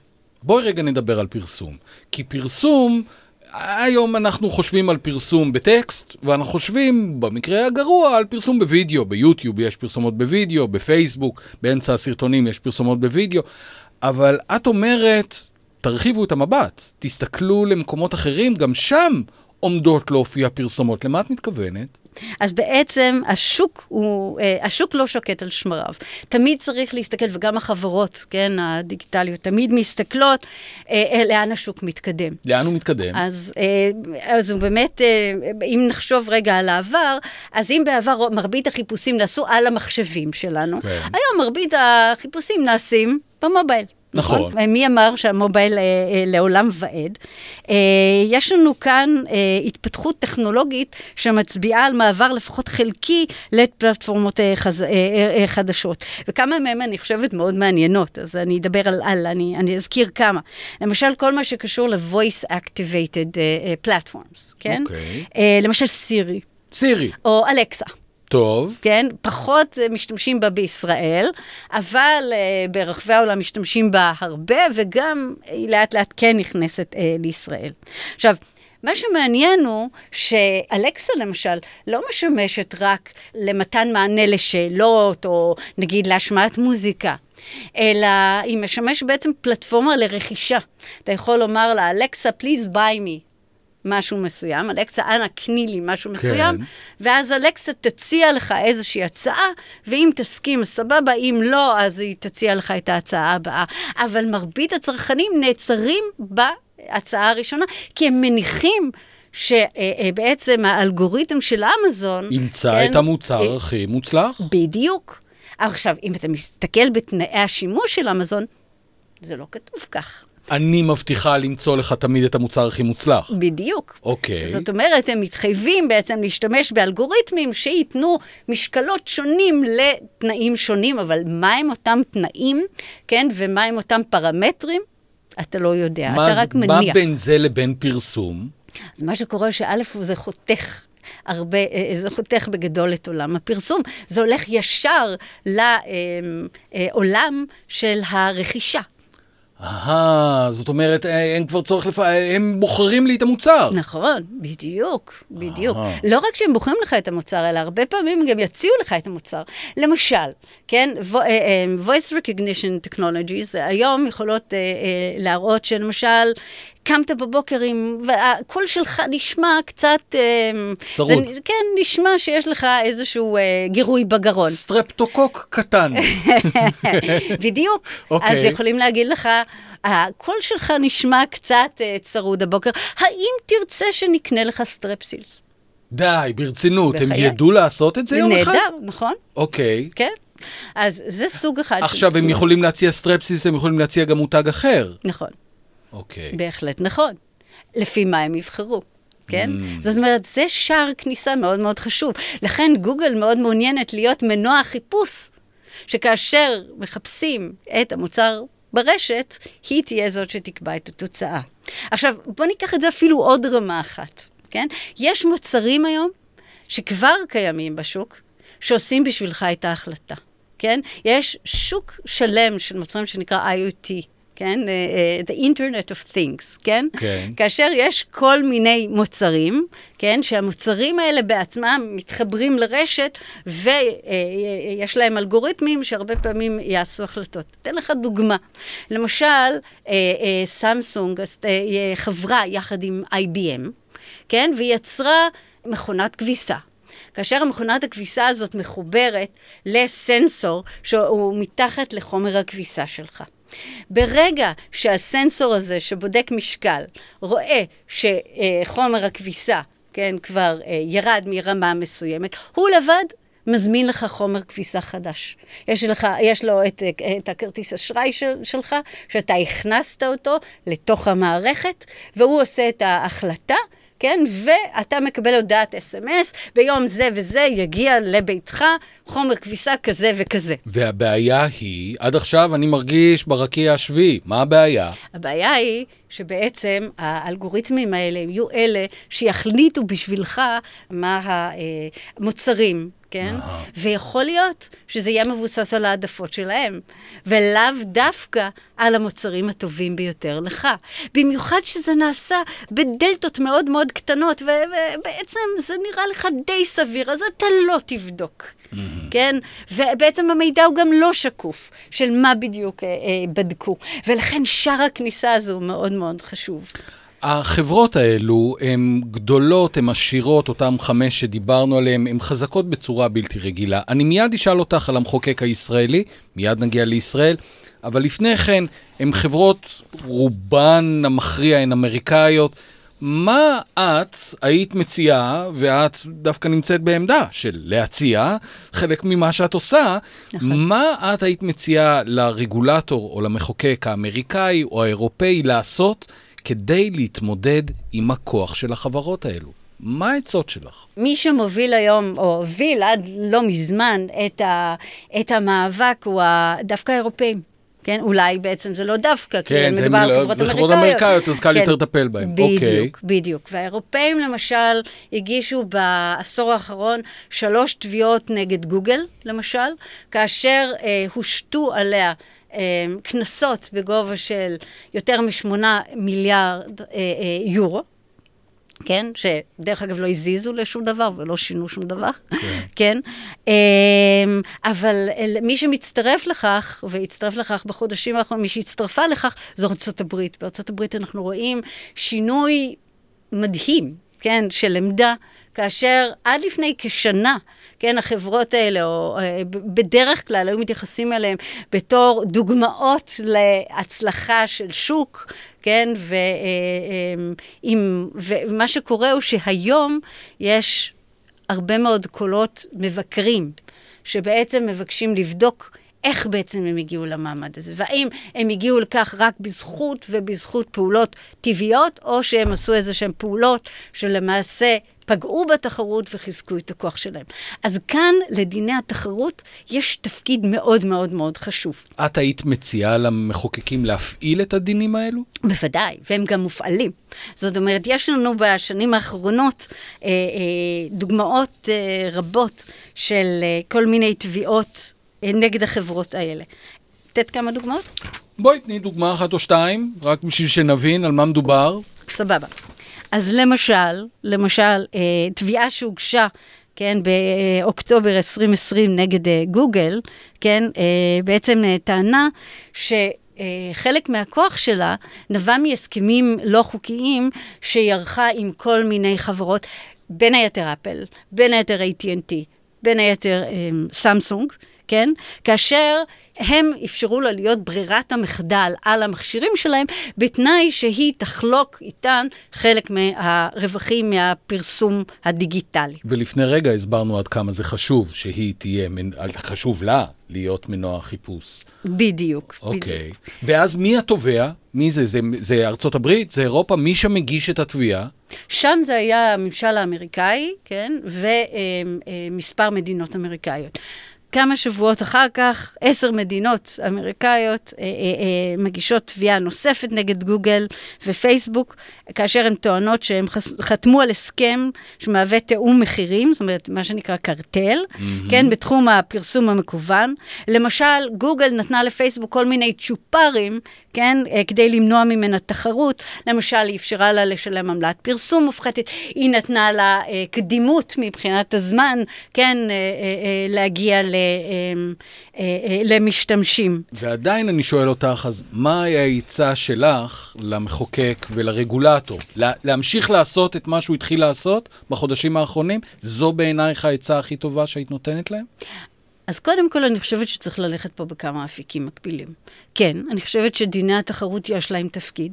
בואי רגע נדבר על פרסום. כי פרסום, היום אנחנו חושבים על פרסום בטקסט, ואנחנו חושבים, במקרה הגרוע, על פרסום בווידאו. ביוטיוב יש פרסומות בווידאו, בפייסבוק, באמצע הסרטונים יש פרסומות בווידאו. אבל את אומרת, תרחיבו את המבט, תסתכלו למקומות אחרים, גם שם עומדות להופיע פרסומות. למה את מתכוונת? אז בעצם השוק הוא, אה, השוק לא שקט על שמריו. תמיד צריך להסתכל, וגם החברות, כן, הדיגיטליות, תמיד מסתכלות אה, אה, לאן השוק מתקדם. לאן הוא מתקדם? אז, אז הוא באמת, אם נחשוב רגע על העבר, אז אם בעבר מרבית החיפושים נעשו על המחשבים שלנו, כן. היום מרבית החיפושים נעשים במובייל. נכון. נכון. מי אמר שהמובייל אה, אה, לעולם ועד? אה, יש לנו כאן אה, התפתחות טכנולוגית שמצביעה על מעבר לפחות חלקי לפלטפורמות אה, חז, אה, אה, אה, חדשות. וכמה מהן אני חושבת מאוד מעניינות, אז אני אדבר על, על אני, אני אזכיר כמה. למשל, כל מה שקשור ל-voice activated uh, platforms, כן? אוקיי. אה, למשל סירי. סירי. או אלקסה. טוב. כן? פחות אה, משתמשים בה בישראל, אבל uh, ברחבי העולם משתמשים בה הרבה, וגם היא לאט לאט כן נכנסת uh, לישראל. עכשיו, מה שמעניין הוא שאלקסה למשל לא משמשת רק למתן מענה לשאלות, או נגיד להשמעת מוזיקה. אלא היא משמש בעצם פלטפורמה לרכישה. אתה יכול לומר לה, אלקסה, please buy me. משהו מסוים, אלקסה, אנא קני לי משהו מסוים, כן. ואז אלקסה תציע לך איזושהי הצעה, ואם תסכים, סבבה, אם לא, אז היא תציע לך את ההצעה הבאה. אבל מרבית הצרכנים נעצרים בהצעה הראשונה, כי הם מניחים שבעצם האלגוריתם של אמזון... ימצא כן, את המוצר הכי מוצלח. בדיוק. עכשיו, אם אתה מסתכל בתנאי השימוש של אמזון, זה לא כתוב כך. אני מבטיחה למצוא לך תמיד את המוצר הכי מוצלח. בדיוק. אוקיי. זאת אומרת, הם מתחייבים בעצם להשתמש באלגוריתמים שייתנו משקלות שונים לתנאים שונים, אבל מהם אותם תנאים, כן, ומהם אותם פרמטרים, אתה לא יודע, אתה רק מניח. מה בין זה לבין פרסום? אז מה שקורה שא' זה חותך. הרבה, אה, אה, זה חותך בגדול את עולם הפרסום. זה הולך ישר לעולם אה, של הרכישה. אהה, זאת אומרת, אה, אין כבר צורך לפ... אה, הם בוחרים לי את המוצר. נכון, בדיוק, בדיוק. לא רק שהם בוחרים לך את המוצר, אלא הרבה פעמים הם גם יציעו לך את המוצר. למשל, כן, אה, voice recognition technologies היום יכולות להראות שלמשל, קמת בבוקר עם, והקול שלך נשמע קצת... צרוד. זה, כן, נשמע שיש לך איזשהו אה, גירוי בגרון. סטרפטוקוק קטן. [laughs] בדיוק. אוקיי. אז יכולים להגיד לך, הקול שלך נשמע קצת אה, צרוד הבוקר, האם תרצה שנקנה לך סטרפסילס? די, ברצינות, בחיי... הם ידעו לעשות את זה יום אחד? נהדר, נכון. אוקיי. כן. אז זה סוג אחד. עכשיו, הם יכולים להציע סטרפסילס, הם יכולים להציע גם מותג אחר. נכון. אוקיי. בהחלט נכון. לפי מה הם יבחרו. כן? Mm. זאת אומרת, זה שער כניסה מאוד מאוד חשוב. לכן גוגל מאוד מעוניינת להיות מנוע החיפוש, שכאשר מחפשים את המוצר ברשת, היא תהיה זאת שתקבע את התוצאה. עכשיו, בואו ניקח את זה אפילו עוד רמה אחת, כן? יש מוצרים היום שכבר קיימים בשוק, שעושים בשבילך את ההחלטה, כן? יש שוק שלם של מוצרים שנקרא IoT. כן? Uh, uh, the Internet of Things, כן? כן. כאשר יש כל מיני מוצרים, כן? שהמוצרים האלה בעצמם מתחברים לרשת, ויש uh, להם אלגוריתמים שהרבה פעמים יעשו החלטות. אתן לך דוגמה. למשל, סמסונג חברה יחד עם IBM, כן? והיא יצרה מכונת כביסה. כאשר המכונת הכביסה הזאת מחוברת לסנסור שהוא מתחת לחומר הכביסה שלך. ברגע שהסנסור הזה שבודק משקל רואה שחומר הכביסה, כן, כבר אה, ירד מרמה מסוימת, הוא לבד מזמין לך חומר כביסה חדש. יש, לך, יש לו את, את הכרטיס אשראי של, שלך, שאתה הכנסת אותו לתוך המערכת, והוא עושה את ההחלטה כן? ואתה מקבל הודעת אס.אם.אס, ביום זה וזה יגיע לביתך חומר כביסה כזה וכזה. והבעיה היא, עד עכשיו אני מרגיש ברקיע השביעי, מה הבעיה? הבעיה היא שבעצם האלגוריתמים האלה יהיו אלה שיחליטו בשבילך מה המוצרים. כן? ויכול להיות שזה יהיה מבוסס על העדפות שלהם, ולאו דווקא על המוצרים הטובים ביותר לך. במיוחד שזה נעשה בדלתות מאוד מאוד קטנות, ובעצם זה נראה לך די סביר, אז אתה לא תבדוק, mm-hmm. כן? ובעצם המידע הוא גם לא שקוף, של מה בדיוק אה, אה, בדקו. ולכן שער הכניסה הזו מאוד מאוד חשוב. החברות האלו הן גדולות, הן עשירות, אותן חמש שדיברנו עליהן, הן חזקות בצורה בלתי רגילה. אני מיד אשאל אותך על המחוקק הישראלי, מיד נגיע לישראל, אבל לפני כן, הן חברות, רובן המכריע הן אמריקאיות. מה את היית מציעה, ואת דווקא נמצאת בעמדה של להציע, חלק ממה שאת עושה, נכון. מה את היית מציעה לרגולטור או למחוקק האמריקאי או האירופאי לעשות כדי להתמודד עם הכוח של החברות האלו. מה העצות שלך? מי שמוביל היום, או הוביל עד לא מזמן, את, ה, את המאבק הוא דווקא האירופאים. כן, אולי בעצם זה לא דווקא, כן, כי מדובר על חברות אמריקאיות. זה חברות אמריקאיות, אז קל כן, יותר לטפל בהן. בדיוק, okay. בדיוק. והאירופאים למשל הגישו בעשור האחרון שלוש תביעות נגד גוגל, למשל, כאשר אה, הושתו עליה קנסות בגובה של יותר משמונה מיליארד אה, אה, יורו. כן? שדרך אגב לא הזיזו לשום דבר ולא שינו שום דבר, כן? כן? אמ, אבל מי שמצטרף לכך, והצטרף לכך בחודשים האחרונים, מי שהצטרפה לכך, זו ארצות הברית. בארצות הברית אנחנו רואים שינוי מדהים, כן? של עמדה, כאשר עד לפני כשנה, כן, החברות האלה, או אה, בדרך כלל היו מתייחסים אליהם בתור דוגמאות להצלחה של שוק, כן, ועם, אה, ומה שקורה הוא שהיום יש הרבה מאוד קולות מבקרים, שבעצם מבקשים לבדוק איך בעצם הם הגיעו למעמד הזה, והאם הם הגיעו לכך רק בזכות ובזכות פעולות טבעיות, או שהם עשו איזה שהן פעולות שלמעשה פגעו בתחרות וחיזקו את הכוח שלהם. אז כאן, לדיני התחרות, יש תפקיד מאוד מאוד מאוד חשוב. את היית מציעה למחוקקים להפעיל את הדינים האלו? בוודאי, והם גם מופעלים. זאת אומרת, יש לנו בשנים האחרונות אה, אה, דוגמאות אה, רבות של אה, כל מיני תביעות אה, נגד החברות האלה. לתת כמה דוגמאות? בואי תני דוגמה אחת או שתיים, רק בשביל שנבין על מה מדובר. סבבה. אז למשל, למשל, אה, תביעה שהוגשה, כן, באוקטובר 2020 נגד אה, גוגל, כן, אה, בעצם טענה ש... חלק מהכוח שלה נבע מהסכמים לא חוקיים שהיא ערכה עם כל מיני חברות, בין היתר אפל, בין היתר AT&T, בין היתר סמסונג, כן? כאשר הם אפשרו לה להיות ברירת המחדל על המכשירים שלהם, בתנאי שהיא תחלוק איתן חלק מהרווחים מהפרסום הדיגיטלי. ולפני רגע הסברנו עד כמה זה חשוב שהיא תהיה, חשוב לה להיות מנוע חיפוש. בדיוק. אוקיי. Okay. ואז מי התובע? מי זה? זה? זה ארצות הברית? זה אירופה? מי שמגיש את התביעה? שם זה היה הממשל האמריקאי, כן? ומספר מדינות אמריקאיות. כמה שבועות אחר כך, עשר מדינות אמריקאיות אה, אה, אה, מגישות תביעה נוספת נגד גוגל ופייסבוק, כאשר הן טוענות שהן חתמו על הסכם שמהווה תיאום מחירים, זאת אומרת, מה שנקרא קרטל, mm-hmm. כן, בתחום הפרסום המקוון. למשל, גוגל נתנה לפייסבוק כל מיני צ'ופרים, כן, אה, כדי למנוע ממנה תחרות. למשל, היא אפשרה לה לשלם עמלת פרסום מופחתת, היא נתנה לה אה, קדימות מבחינת הזמן, כן, אה, אה, אה, להגיע ל... אה, אה, אה, למשתמשים. ועדיין אני שואל אותך, אז מה העצה שלך למחוקק ולרגולטור? לה, להמשיך לעשות את מה שהוא התחיל לעשות בחודשים האחרונים? זו בעינייך העצה הכי טובה שהיית נותנת להם? אז קודם כל, אני חושבת שצריך ללכת פה בכמה אפיקים מקבילים. כן, אני חושבת שדיני התחרות יש להם תפקיד,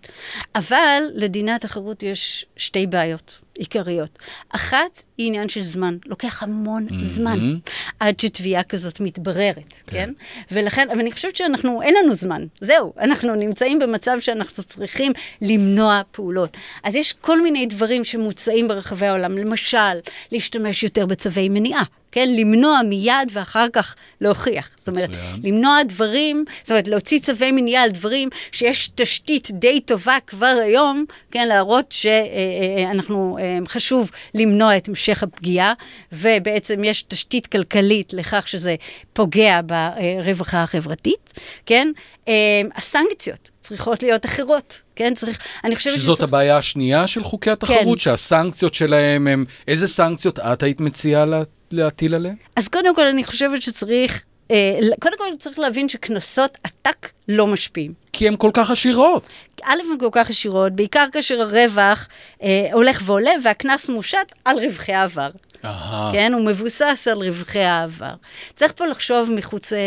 אבל לדיני התחרות יש שתי בעיות. עיקריות. אחת היא עניין של זמן, לוקח המון mm-hmm. זמן עד שתביעה כזאת מתבררת, כן. כן? ולכן, אבל אני חושבת שאנחנו, אין לנו זמן, זהו, אנחנו נמצאים במצב שאנחנו צריכים למנוע פעולות. אז יש כל מיני דברים שמוצעים ברחבי העולם, למשל, להשתמש יותר בצווי מניעה. כן? למנוע מיד ואחר כך להוכיח. זאת אומרת, מצוין. למנוע דברים, זאת אומרת, להוציא צווי מניעה על דברים שיש תשתית די טובה כבר היום, כן? להראות שאנחנו, אה, אה, אה, חשוב למנוע את המשך הפגיעה, ובעצם יש תשתית כלכלית לכך שזה פוגע ברווחה החברתית, כן? הסנקציות צריכות להיות אחרות, כן? צריך, אני חושבת שזאת שצריך... הבעיה השנייה של חוקי התחרות, כן. שהסנקציות שלהם הם... איזה סנקציות את היית מציעה לה... להטיל עליהם? אז קודם כל, אני חושבת שצריך, אה, קודם כל צריך להבין שקנסות עתק לא משפיעים. כי הן כל כך עשירות. א', הן כל כך עשירות, בעיקר כאשר הרווח אה, הולך ועולה והקנס מושת על רווחי העבר. Aha. כן, הוא מבוסס על רווחי העבר. צריך פה לחשוב מחוץ, אה,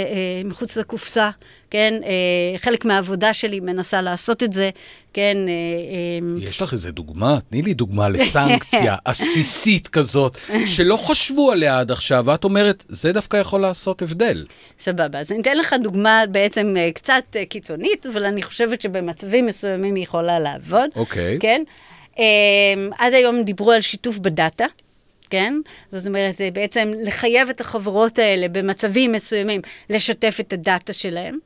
מחוץ לקופסה. כן? אה, חלק מהעבודה שלי מנסה לעשות את זה, כן? אה, אה, יש לך איזה דוגמה? תני לי דוגמה לסנקציה [laughs] עסיסית כזאת, שלא חשבו עליה עד עכשיו, ואת אומרת, זה דווקא יכול לעשות הבדל. סבבה, אז אני אתן לך דוגמה בעצם קצת קיצונית, אבל אני חושבת שבמצבים מסוימים היא יכולה לעבוד. אוקיי. Okay. כן? עד היום דיברו על שיתוף בדאטה. כן? זאת אומרת, בעצם לחייב את החברות האלה במצבים מסוימים לשתף את הדאטה שלהם.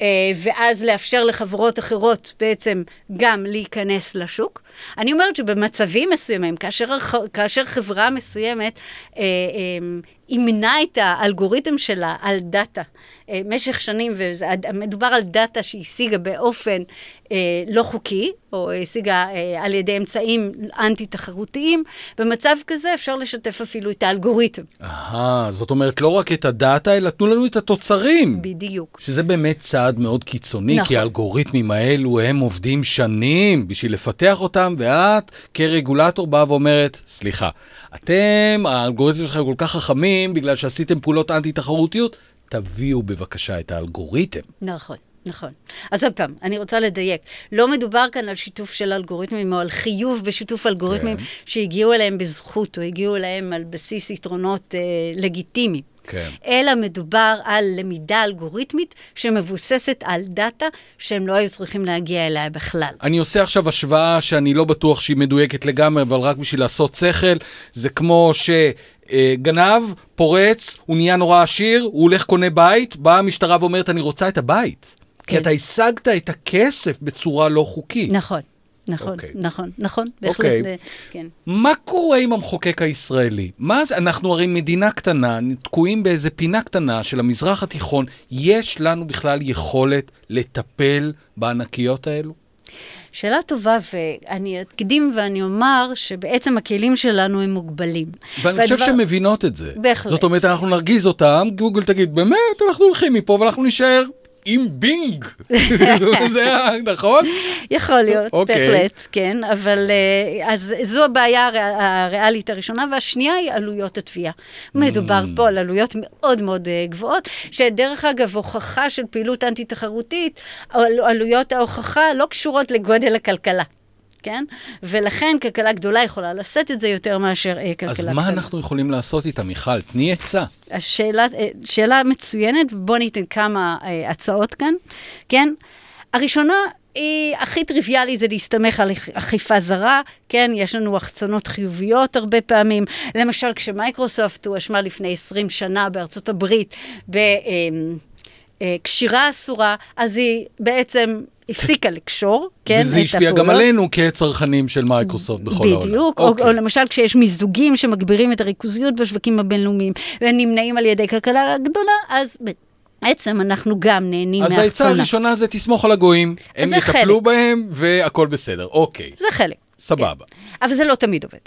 אה, ואז לאפשר לחברות אחרות בעצם גם להיכנס לשוק. אני אומרת שבמצבים מסוימים, כאשר, כאשר חברה מסוימת אה, אה, אימנה את האלגוריתם שלה על דאטה אה, משך שנים, ומדובר על דאטה שהשיגה באופן אה, לא חוקי, או השיגה אה, על ידי אמצעים אנטי-תחרותיים, במצב כזה אפשר לשתף אפילו את האלגוריתם. אהה, זאת אומרת, לא רק את הדאטה, אלא תנו לנו את התוצרים. בדיוק. שזה באמת צעד מאוד קיצוני, נכון. כי האלגוריתמים האלו, הם עובדים שנים בשביל לפתח אותם, ואת, כרגולטור, באה ואומרת, סליחה, אתם, האלגוריתמים שלכם כל כך חכמים, בגלל שעשיתם פעולות אנטי-תחרותיות, תביאו בבקשה את האלגוריתם. נכון. נכון. אז עוד פעם, אני רוצה לדייק. לא מדובר כאן על שיתוף של אלגוריתמים או על חיוב בשיתוף אלגוריתמים כן. שהגיעו אליהם בזכות או הגיעו אליהם על בסיס יתרונות אה, לגיטימיים. כן. אלא מדובר על למידה אלגוריתמית שמבוססת על דאטה שהם לא היו צריכים להגיע אליה בכלל. אני עושה עכשיו השוואה שאני לא בטוח שהיא מדויקת לגמרי, אבל רק בשביל לעשות שכל, זה כמו ש... גנב, פורץ, הוא נהיה נורא עשיר, הוא הולך קונה בית, באה המשטרה ואומרת, אני רוצה את הבית. כן. כי אתה השגת את הכסף בצורה לא חוקית. נכון. נכון, okay. אוקיי. נכון, נכון, בהחלט, okay. אוקיי. כן. מה קורה עם המחוקק הישראלי? מה זה, אנחנו הרי מדינה קטנה, תקועים באיזה פינה קטנה של המזרח התיכון, יש לנו בכלל יכולת לטפל בענקיות האלו? שאלה טובה, ואני אקדים ואני אומר שבעצם הכלים שלנו הם מוגבלים. ואני והדבר... חושב שהן מבינות את זה. בהחלט. זאת אומרת, אנחנו נרגיז אותם, גוגל תגיד, באמת, אנחנו הולכים מפה ואנחנו נישאר עם בינג. [laughs] זה היה, נכון? יכול להיות, okay. אוקיי. בהחלט, כן, אבל אה, אז זו הבעיה הריאלית הראשונה, והשנייה היא עלויות התביעה. מדובר mm. פה על עלויות מאוד מאוד אה, גבוהות, שדרך אגב, הוכחה של פעילות אנטי-תחרותית, עלויות ההוכחה לא קשורות לגודל הכלכלה. כן? ולכן כלכלה גדולה יכולה לשאת את זה יותר מאשר אה, כלכלה קטנה. אז מה אנחנו יכולים לעשות איתה, מיכל? תני עצה. השאלה, אה, שאלה מצוינת, בואו ניתן כמה אה, הצעות כאן, כן? הראשונה היא הכי טריוויאלי זה להסתמך על אכיפה זרה, כן, יש לנו החצנות חיוביות הרבה פעמים. למשל, כשמייקרוסופט הואשמה לפני 20 שנה בארצות הברית בקשירה אה, אסורה, אז היא בעצם הפסיקה לקשור, כן, וזה השפיע גם עלינו כצרכנים של מייקרוסופט בכל בדיוק, העולם. בדיוק, או, okay. או אוקיי. למשל כשיש מיזוגים שמגבירים את הריכוזיות בשווקים הבינלאומיים, ונמנעים על ידי כלכלה גדולה, אז... בעצם אנחנו גם נהנים מהחצונה. אז העצה הראשונה זה תסמוך על הגויים, הם יטפלו חלק. בהם והכל בסדר, אוקיי. זה חלק. סבבה. כן. אבל זה לא תמיד עובד.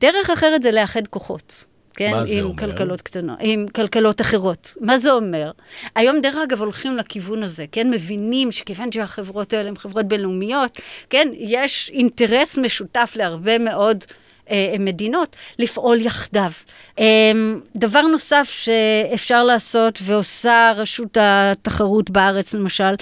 דרך אחרת זה לאחד כוחות. כן? מה זה עם אומר? כלכלות קטנות, עם כלכלות אחרות. מה זה אומר? היום, דרך אגב, הולכים לכיוון הזה, כן? מבינים שכיוון שהחברות האלה הן חברות בינלאומיות, כן? יש אינטרס משותף להרבה מאוד... אה, מדינות לפעול יחדיו. אה, דבר נוסף שאפשר לעשות ועושה רשות התחרות בארץ למשל,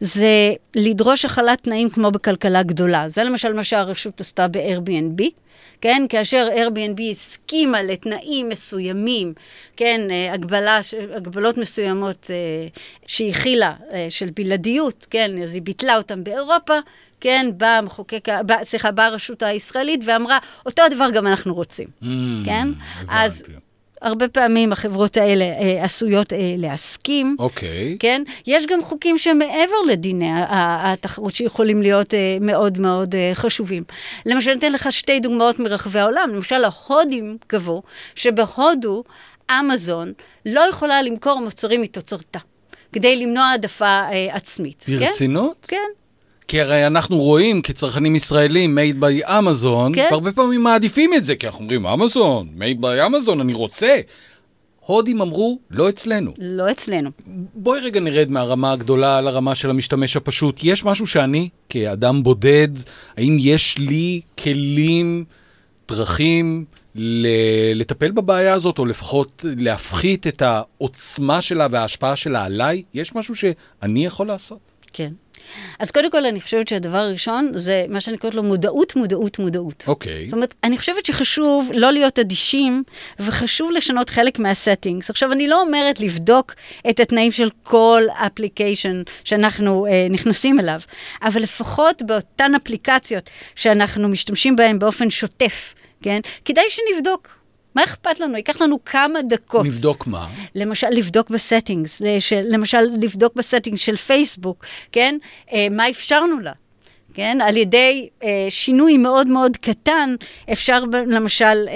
זה לדרוש החלת תנאים כמו בכלכלה גדולה. זה למשל מה שהרשות עשתה ב-Airbnb. כן, כאשר Airbnb הסכימה לתנאים מסוימים, כן, אה, הגבלה, הגבלות מסוימות אה, שהכילה אה, של בלעדיות, כן, אז היא ביטלה אותם באירופה, כן, באה המחוקק, סליחה, באה הרשות הישראלית ואמרה, אותו הדבר גם אנחנו רוצים, mm, כן? הבנתי. אז הרבה פעמים החברות האלה אה, עשויות אה, להסכים. אוקיי. כן? יש גם חוקים שמעבר לדיני התחרות שיכולים להיות אה, מאוד מאוד אה, חשובים. למשל, אני אתן לך שתי דוגמאות מרחבי העולם. למשל, ההודים קבעו שבהודו אמזון לא יכולה למכור מוצרים מתוצרתה, כדי למנוע העדפה אה, עצמית. ברצינות? כן. כן. כי הרי אנחנו רואים כצרכנים ישראלים, made by אמזון, כן. והרבה פעמים מעדיפים את זה, כי אנחנו אומרים, אמזון, made by אמזון, אני רוצה. הודים אמרו, לא אצלנו. לא אצלנו. בואי רגע נרד מהרמה הגדולה לרמה של המשתמש הפשוט. יש משהו שאני, כאדם בודד, האם יש לי כלים, דרכים, לטפל בבעיה הזאת, או לפחות להפחית את העוצמה שלה וההשפעה שלה עליי? יש משהו שאני יכול לעשות? כן. אז קודם כל, אני חושבת שהדבר הראשון זה מה שאני קוראת לו מודעות, מודעות, מודעות. אוקיי. Okay. זאת אומרת, אני חושבת שחשוב לא להיות אדישים, וחשוב לשנות חלק מהסטינגס. עכשיו, אני לא אומרת לבדוק את התנאים של כל אפליקיישן שאנחנו אה, נכנסים אליו, אבל לפחות באותן אפליקציות שאנחנו משתמשים בהן באופן שוטף, כן? כדאי שנבדוק. מה אכפת לנו? ייקח לנו כמה דקות. לבדוק מה? למשל, לבדוק ב settings, למשל, לבדוק ב settings של פייסבוק, כן? אה, מה אפשרנו לה? כן? על ידי אה, שינוי מאוד מאוד קטן, אפשר למשל אה, אה,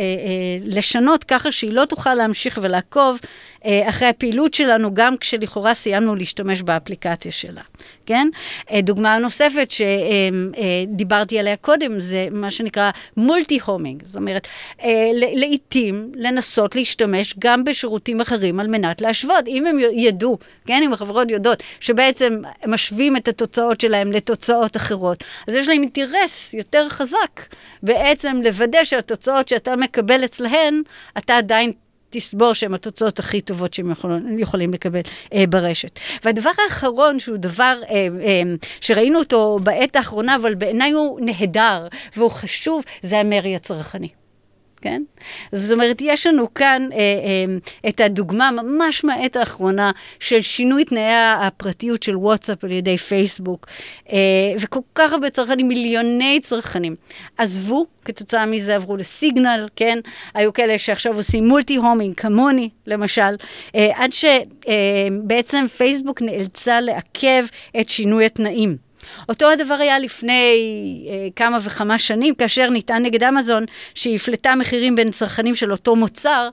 לשנות ככה שהיא לא תוכל להמשיך ולעקוב אה, אחרי הפעילות שלנו, גם כשלכאורה סיימנו להשתמש באפליקציה שלה, כן? אה, דוגמה נוספת שדיברתי אה, עליה קודם, זה מה שנקרא מולטי-הומינג. זאת אומרת, לעיתים לנסות להשתמש גם בשירותים אחרים על מנת להשוות. אם הם ידעו, כן, אם החברות יודעות, שבעצם משווים את התוצאות שלהם לתוצאות אחרות, אז יש להם אינטרס יותר חזק בעצם לוודא שהתוצאות שאתה מקבל אצלהן, אתה עדיין תסבור שהן התוצאות הכי טובות שהם יכול, יכולים לקבל אה, ברשת. והדבר האחרון, שהוא דבר אה, אה, שראינו אותו בעת האחרונה, אבל בעיניי הוא נהדר והוא חשוב, זה המרי הצרכני. כן? זאת אומרת, יש לנו כאן אה, אה, את הדוגמה ממש מהעת האחרונה של שינוי תנאי הפרטיות של וואטסאפ על ידי פייסבוק, אה, וכל כך הרבה צרכנים, מיליוני צרכנים, עזבו, כתוצאה מזה עברו לסיגנל, כן? היו כאלה שעכשיו עושים מולטי הומינג, כמוני, למשל, אה, עד שבעצם אה, פייסבוק נאלצה לעכב את שינוי התנאים. אותו הדבר היה לפני אה, כמה וכמה שנים, כאשר נטען נגד אמזון שהיא הפלטה מחירים בין צרכנים של אותו מוצר,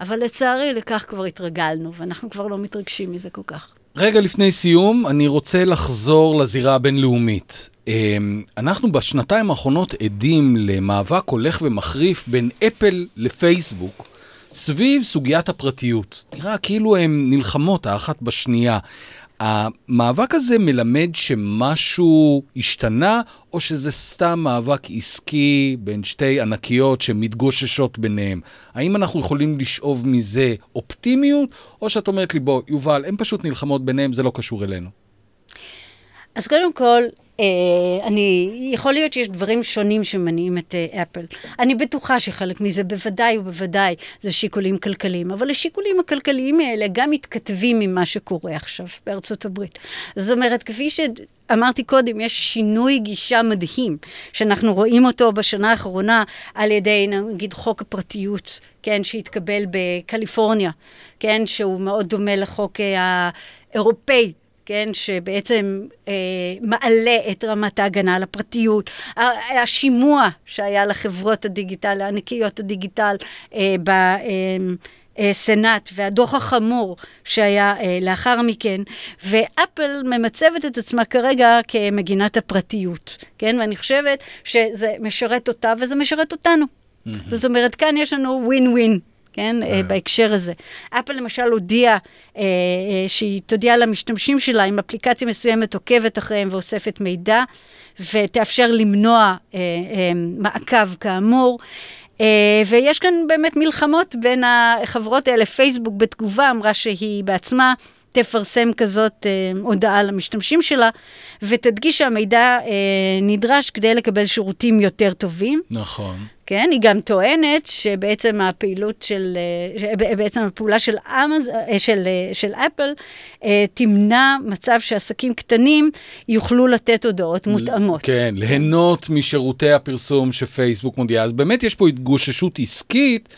אבל לצערי לכך כבר התרגלנו, ואנחנו כבר לא מתרגשים מזה כל כך. רגע לפני סיום, אני רוצה לחזור לזירה הבינלאומית. אמ, אנחנו בשנתיים האחרונות עדים למאבק הולך ומחריף בין אפל לפייסבוק סביב סוגיית הפרטיות. נראה כאילו הן נלחמות האחת בשנייה. המאבק הזה מלמד שמשהו השתנה, או שזה סתם מאבק עסקי בין שתי ענקיות שמתגוששות ביניהם? האם אנחנו יכולים לשאוב מזה אופטימיות, או שאת אומרת לי, בוא, יובל, הן פשוט נלחמות ביניהם, זה לא קשור אלינו? אז קודם כל, אני, יכול להיות שיש דברים שונים שמניעים את אה, אפל. אני בטוחה שחלק מזה בוודאי ובוודאי זה שיקולים כלכליים, אבל השיקולים הכלכליים האלה גם מתכתבים עם מה שקורה עכשיו בארצות הברית. זאת אומרת, כפי שאמרתי קודם, יש שינוי גישה מדהים, שאנחנו רואים אותו בשנה האחרונה על ידי, נגיד, חוק הפרטיות, כן, שהתקבל בקליפורניה, כן, שהוא מאוד דומה לחוק אה, האירופאי. כן, שבעצם אה, מעלה את רמת ההגנה על הפרטיות, השימוע שהיה לחברות הדיגיטל, ענקיות הדיגיטל אה, בסנאט, והדוח החמור שהיה אה, לאחר מכן, ואפל ממצבת את עצמה כרגע כמגינת הפרטיות, כן, ואני חושבת שזה משרת אותה וזה משרת אותנו. Mm-hmm. זאת אומרת, כאן יש לנו ווין ווין. כן, uh, בהקשר הזה. אפל למשל הודיעה uh, uh, שהיא תודיע למשתמשים שלה אם אפליקציה מסוימת עוקבת אחריהם ואוספת מידע, ותאפשר למנוע uh, uh, מעקב כאמור. Uh, ויש כאן באמת מלחמות בין החברות האלה. פייסבוק בתגובה אמרה שהיא בעצמה תפרסם כזאת אה, הודעה למשתמשים שלה, ותדגיש שהמידע אה, נדרש כדי לקבל שירותים יותר טובים. נכון. כן? היא גם טוענת שבעצם הפעילות של, אה, בעצם הפעולה של, אמז, אה, של, אה, של אפל תמנע מצב שעסקים קטנים יוכלו לתת הודעות מותאמות. כן, ליהנות משירותי הפרסום שפייסבוק מודיעה. אז באמת יש פה התגוששות עסקית.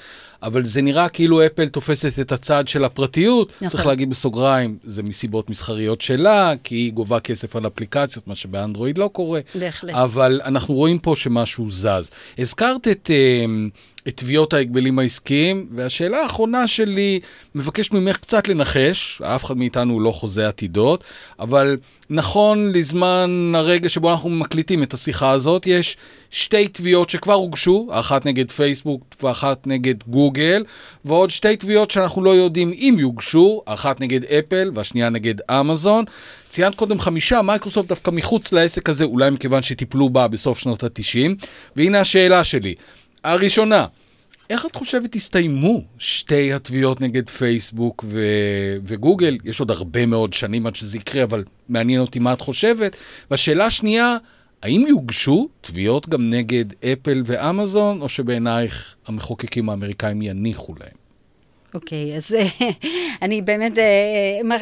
אבל זה נראה כאילו אפל תופסת את הצד של הפרטיות. נכון. צריך להגיד בסוגריים, זה מסיבות מסחריות שלה, כי היא גובה כסף על אפליקציות, מה שבאנדרואיד לא קורה. בהחלט. אבל אנחנו רואים פה שמשהו זז. הזכרת את... Uh, את תביעות ההגבלים העסקיים, והשאלה האחרונה שלי, מבקש ממך קצת לנחש, אף אחד מאיתנו לא חוזה עתידות, אבל נכון לזמן הרגע שבו אנחנו מקליטים את השיחה הזאת, יש שתי תביעות שכבר הוגשו, אחת נגד פייסבוק ואחת נגד גוגל, ועוד שתי תביעות שאנחנו לא יודעים אם יוגשו, אחת נגד אפל והשנייה נגד אמזון. ציינת קודם חמישה, מייקרוסופט דווקא מחוץ לעסק הזה, אולי מכיוון שטיפלו בה בסוף שנות ה-90. והנה השאלה שלי. הראשונה, איך את חושבת הסתיימו שתי התביעות נגד פייסבוק ו- וגוגל? יש עוד הרבה מאוד שנים עד שזה יקרה, אבל מעניין אותי מה את חושבת. והשאלה השנייה, האם יוגשו תביעות גם נגד אפל ואמזון, או שבעינייך המחוקקים האמריקאים יניחו להם? אוקיי, אז אני באמת אה,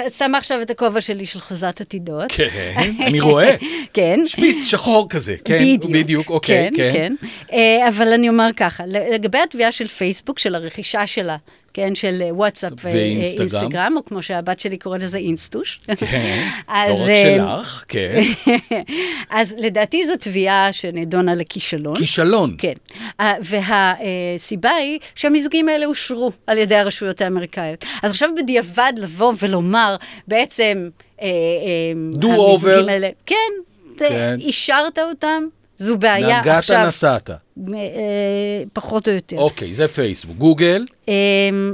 אה, שמה עכשיו את הכובע שלי של חוזת עתידות. כן, [laughs] אני רואה. כן. שפיץ שחור כזה, כן, בדיוק. בדיוק, אוקיי, כן. כן, כן. אה, אבל אני אומר ככה, לגבי התביעה של פייסבוק, של הרכישה שלה כן, של וואטסאפ ואינסטגרם, או כמו שהבת שלי קוראת לזה אינסטוש. כן, [laughs] לא רק שלך, כן. [laughs] אז לדעתי זו תביעה שנדונה לכישלון. כישלון. כן. והסיבה היא שהמיזוגים האלה אושרו על ידי הרשויות האמריקאיות. אז עכשיו בדיעבד לבוא ולומר, בעצם, do over. כן, כן. אישרת אותם, זו בעיה נגעת עכשיו... נגעת נסעת. אה, פחות או יותר. אוקיי, זה פייסבוק. גוגל? אה,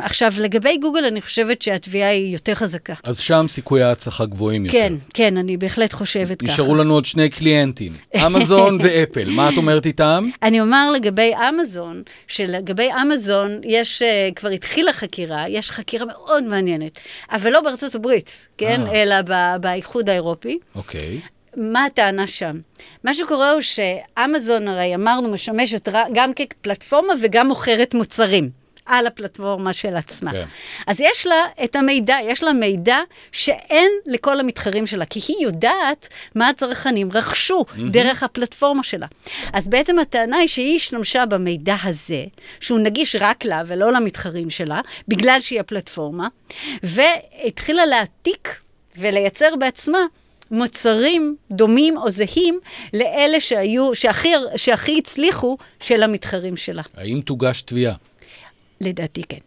עכשיו, לגבי גוגל, אני חושבת שהתביעה היא יותר חזקה. אז שם סיכויי ההצלחה גבוהים יותר. כן, כן, אני בהחלט חושבת ככה. נשארו לנו עוד שני קליינטים, אמזון [laughs] ואפל. מה את אומרת איתם? אני אומר לגבי אמזון, שלגבי אמזון יש, אה, כבר התחילה חקירה, יש חקירה מאוד מעניינת, אבל לא בארצות הברית, כן? אה. אלא באיחוד האירופי. אוקיי. מה הטענה שם? מה שקורה הוא שאמזון, הרי אמרנו, משמשת גם כפלטפורמה וגם מוכרת מוצרים. על הפלטפורמה של עצמה. כן. אז יש לה את המידע, יש לה מידע שאין לכל המתחרים שלה, כי היא יודעת מה הצרכנים רכשו mm-hmm. דרך הפלטפורמה שלה. אז בעצם הטענה היא שהיא השתמשה במידע הזה, שהוא נגיש רק לה ולא למתחרים שלה, בגלל שהיא הפלטפורמה, והתחילה להעתיק ולייצר בעצמה מוצרים דומים או זהים לאלה שהיו, שהכי, שהכי הצליחו של המתחרים שלה. האם תוגש תביעה? לדעתי כן.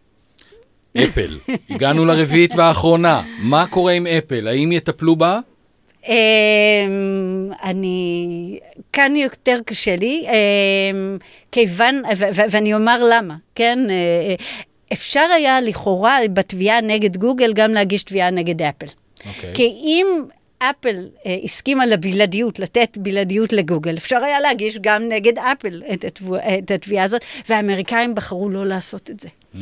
אפל, הגענו לרביעית והאחרונה, מה קורה עם אפל? האם יטפלו בה? אמ, אני, כאן יותר קשה לי, אמ, כיוון, ואני אומר למה, כן? אה, אפשר היה לכאורה בתביעה נגד גוגל גם להגיש תביעה נגד אפל. Okay. אוקיי. כי אם אפל אה, הסכימה לבלעדיות, לתת בלעדיות לגוגל, אפשר היה להגיש גם נגד אפל את, את, את התביעה הזאת, והאמריקאים בחרו לא לעשות את זה. Mm.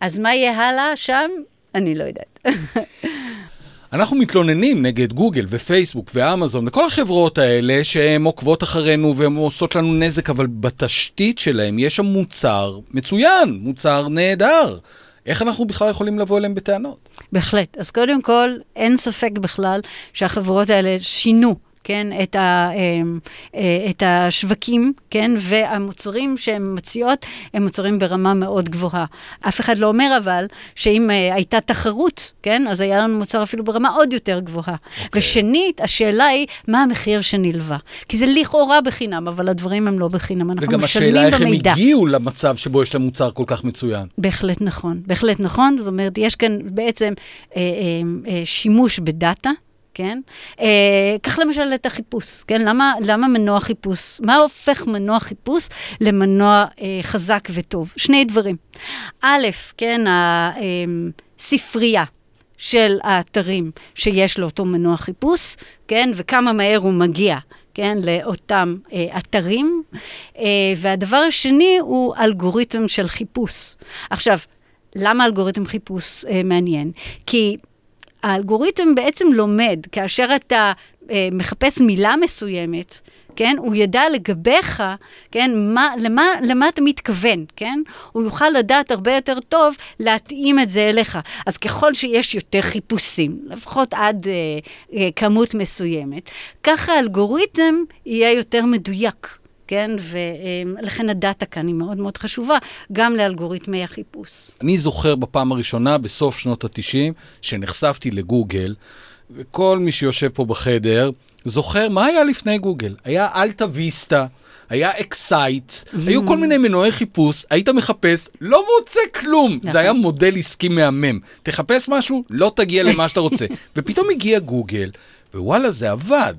אז מה יהיה הלאה שם? אני לא יודעת. [laughs] אנחנו מתלוננים נגד גוגל ופייסבוק ואמזון וכל החברות האלה שהן עוקבות אחרינו והן עושות לנו נזק, אבל בתשתית שלהם יש שם מוצר מצוין, מוצר נהדר. איך אנחנו בכלל יכולים לבוא אליהם בטענות? בהחלט. אז קודם כל, אין ספק בכלל שהחברות האלה שינו כן, את, ה, אמ, אה, את השווקים, כן, והמוצרים שהן מציעות הם מוצרים ברמה מאוד גבוהה. אף אחד לא אומר אבל שאם אה, הייתה תחרות, כן, אז היה לנו מוצר אפילו ברמה עוד יותר גבוהה. Okay. אוקיי. ושנית, השאלה היא, מה המחיר שנלווה? כי זה לכאורה בחינם, אבל הדברים הם לא בחינם, אנחנו משלמים במידע. וגם השאלה איך הם הגיעו למצב שבו יש להם מוצר כל כך מצוין. בהחלט נכון, בהחלט נכון. זאת אומרת, יש כאן בעצם אה, אה, אה, שימוש בדאטה. כן? אה, קח למשל את החיפוש, כן? למה, למה מנוע חיפוש? מה הופך מנוע חיפוש למנוע אה, חזק וטוב? שני דברים. א', כן, הספרייה. אה, של האתרים שיש לאותו מנוע חיפוש, כן, וכמה מהר הוא מגיע, כן, לאותם אה, אתרים. אה, והדבר השני הוא אלגוריתם של חיפוש. עכשיו, למה אלגוריתם חיפוש אה, מעניין? כי האלגוריתם בעצם לומד, כאשר אתה אה, מחפש מילה מסוימת, כן? הוא ידע לגביך, כן? מה, למה, למה אתה מתכוון, כן? הוא יוכל לדעת הרבה יותר טוב להתאים את זה אליך. אז ככל שיש יותר חיפושים, לפחות עד אה, אה, כמות מסוימת, ככה האלגוריתם יהיה יותר מדויק. כן? ולכן הדאטה כאן היא מאוד מאוד חשובה, גם לאלגוריתמי החיפוש. אני זוכר בפעם הראשונה, בסוף שנות ה-90, שנחשפתי לגוגל, וכל מי שיושב פה בחדר זוכר מה היה לפני גוגל. היה אלטה ויסטה. היה אקסייט, mm-hmm. היו כל מיני מנועי חיפוש, היית מחפש, לא מוצא כלום. זה היה נכון. מודל עסקי מהמם. תחפש משהו, לא תגיע למה שאתה רוצה. [laughs] ופתאום הגיע גוגל, ווואלה, זה עבד.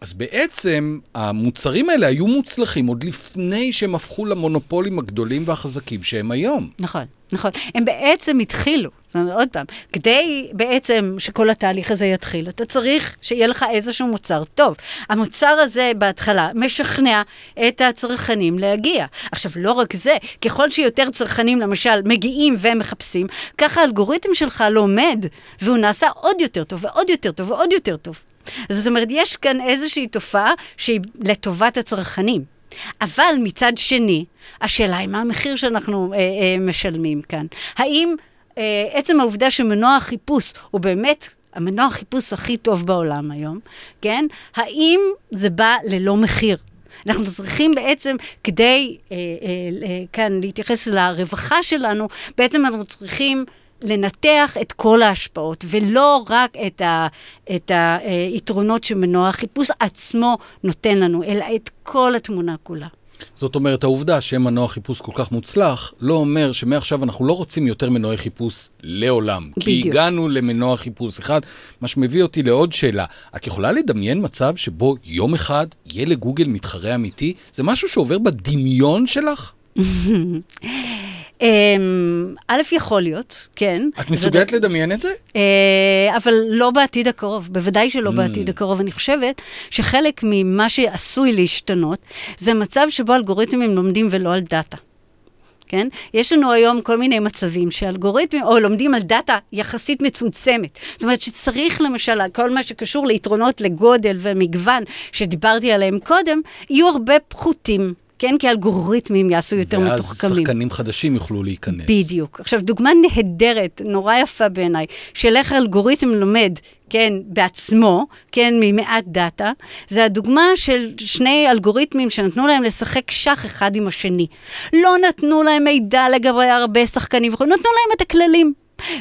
אז בעצם המוצרים האלה היו מוצלחים עוד לפני שהם הפכו למונופולים הגדולים והחזקים שהם היום. נכון, נכון. הם בעצם התחילו, זאת אומרת, עוד פעם, כדי בעצם שכל התהליך הזה יתחיל, אתה צריך שיהיה לך איזשהו מוצר טוב. המוצר הזה בהתחלה משכנע את הצרכנים להגיע. עכשיו, לא רק זה, ככל שיותר צרכנים למשל מגיעים ומחפשים, ככה האלגוריתם שלך לומד, והוא נעשה עוד יותר טוב ועוד יותר טוב ועוד יותר טוב. זאת אומרת, יש כאן איזושהי תופעה שהיא לטובת הצרכנים. אבל מצד שני, השאלה היא מה המחיר שאנחנו אה, אה, משלמים כאן. האם אה, עצם העובדה שמנוע החיפוש הוא באמת המנוע החיפוש הכי טוב בעולם היום, כן? האם זה בא ללא מחיר? אנחנו צריכים בעצם, כדי אה, אה, כאן להתייחס לרווחה שלנו, בעצם אנחנו צריכים לנתח את כל ההשפעות, ולא רק את, ה, את היתרונות שמנוע החיפוש עצמו נותן לנו, אלא את כל התמונה כולה. זאת אומרת, העובדה שמנוע חיפוש כל כך מוצלח, לא אומר שמעכשיו אנחנו לא רוצים יותר מנועי חיפוש לעולם. בדיוק. כי הגענו למנוע חיפוש אחד, מה שמביא אותי לעוד שאלה. את יכולה לדמיין מצב שבו יום אחד יהיה לגוגל מתחרה אמיתי? זה משהו שעובר בדמיון שלך? [laughs] אמ, א', יכול להיות, כן. את מסוגלת לדמיין את זה? אה, אבל לא בעתיד הקרוב, בוודאי שלא mm. בעתיד הקרוב. אני חושבת שחלק ממה שעשוי להשתנות, זה מצב שבו אלגוריתמים לומדים ולא על דאטה. כן? יש לנו היום כל מיני מצבים שאלגוריתמים, או לומדים על דאטה יחסית מצומצמת. זאת אומרת שצריך למשל, כל מה שקשור ליתרונות לגודל ומגוון שדיברתי עליהם קודם, יהיו הרבה פחותים. כן? כי האלגוריתמים יעשו יותר ואז מתוחכמים. ואז שחקנים חדשים יוכלו להיכנס. בדיוק. עכשיו, דוגמה נהדרת, נורא יפה בעיניי, של איך האלגוריתם לומד, כן, בעצמו, כן, ממעט דאטה, זה הדוגמה של שני אלגוריתמים שנתנו להם לשחק שח אחד עם השני. לא נתנו להם מידע לגבי הרבה שחקנים נתנו להם את הכללים.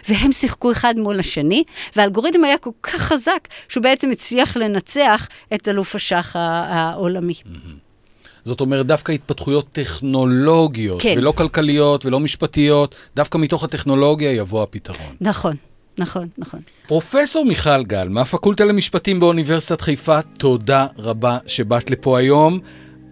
והם שיחקו אחד מול השני, והאלגוריתם היה כל כך חזק, שהוא בעצם הצליח לנצח את אלוף השח העולמי. Mm-hmm. זאת אומרת, דווקא התפתחויות טכנולוגיות, כן. ולא כלכליות ולא משפטיות, דווקא מתוך הטכנולוגיה יבוא הפתרון. נכון. נכון, נכון. פרופסור מיכל גל, מהפקולטה למשפטים באוניברסיטת חיפה, תודה רבה שבאת לפה היום.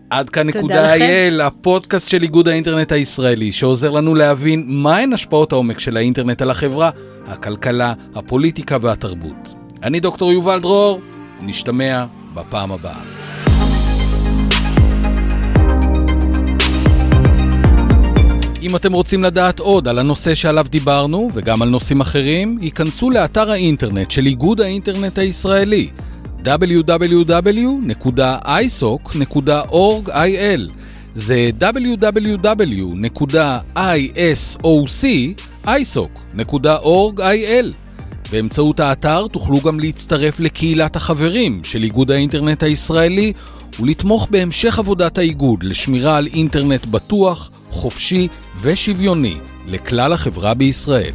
עד כאן נקודה אייל, הפודקאסט של איגוד האינטרנט הישראלי, שעוזר לנו להבין מהן השפעות העומק של האינטרנט על החברה, הכלכלה, הפוליטיקה והתרבות. אני דוקטור יובל דרור, נשתמע בפעם הבאה. אם אתם רוצים לדעת עוד על הנושא שעליו דיברנו, וגם על נושאים אחרים, ייכנסו לאתר האינטרנט של איגוד האינטרנט הישראלי, www.isoc.org.il זה www.isoc.org.il באמצעות האתר תוכלו גם להצטרף לקהילת החברים של איגוד האינטרנט הישראלי ולתמוך בהמשך עבודת האיגוד לשמירה על אינטרנט בטוח, חופשי ושוויוני לכלל החברה בישראל.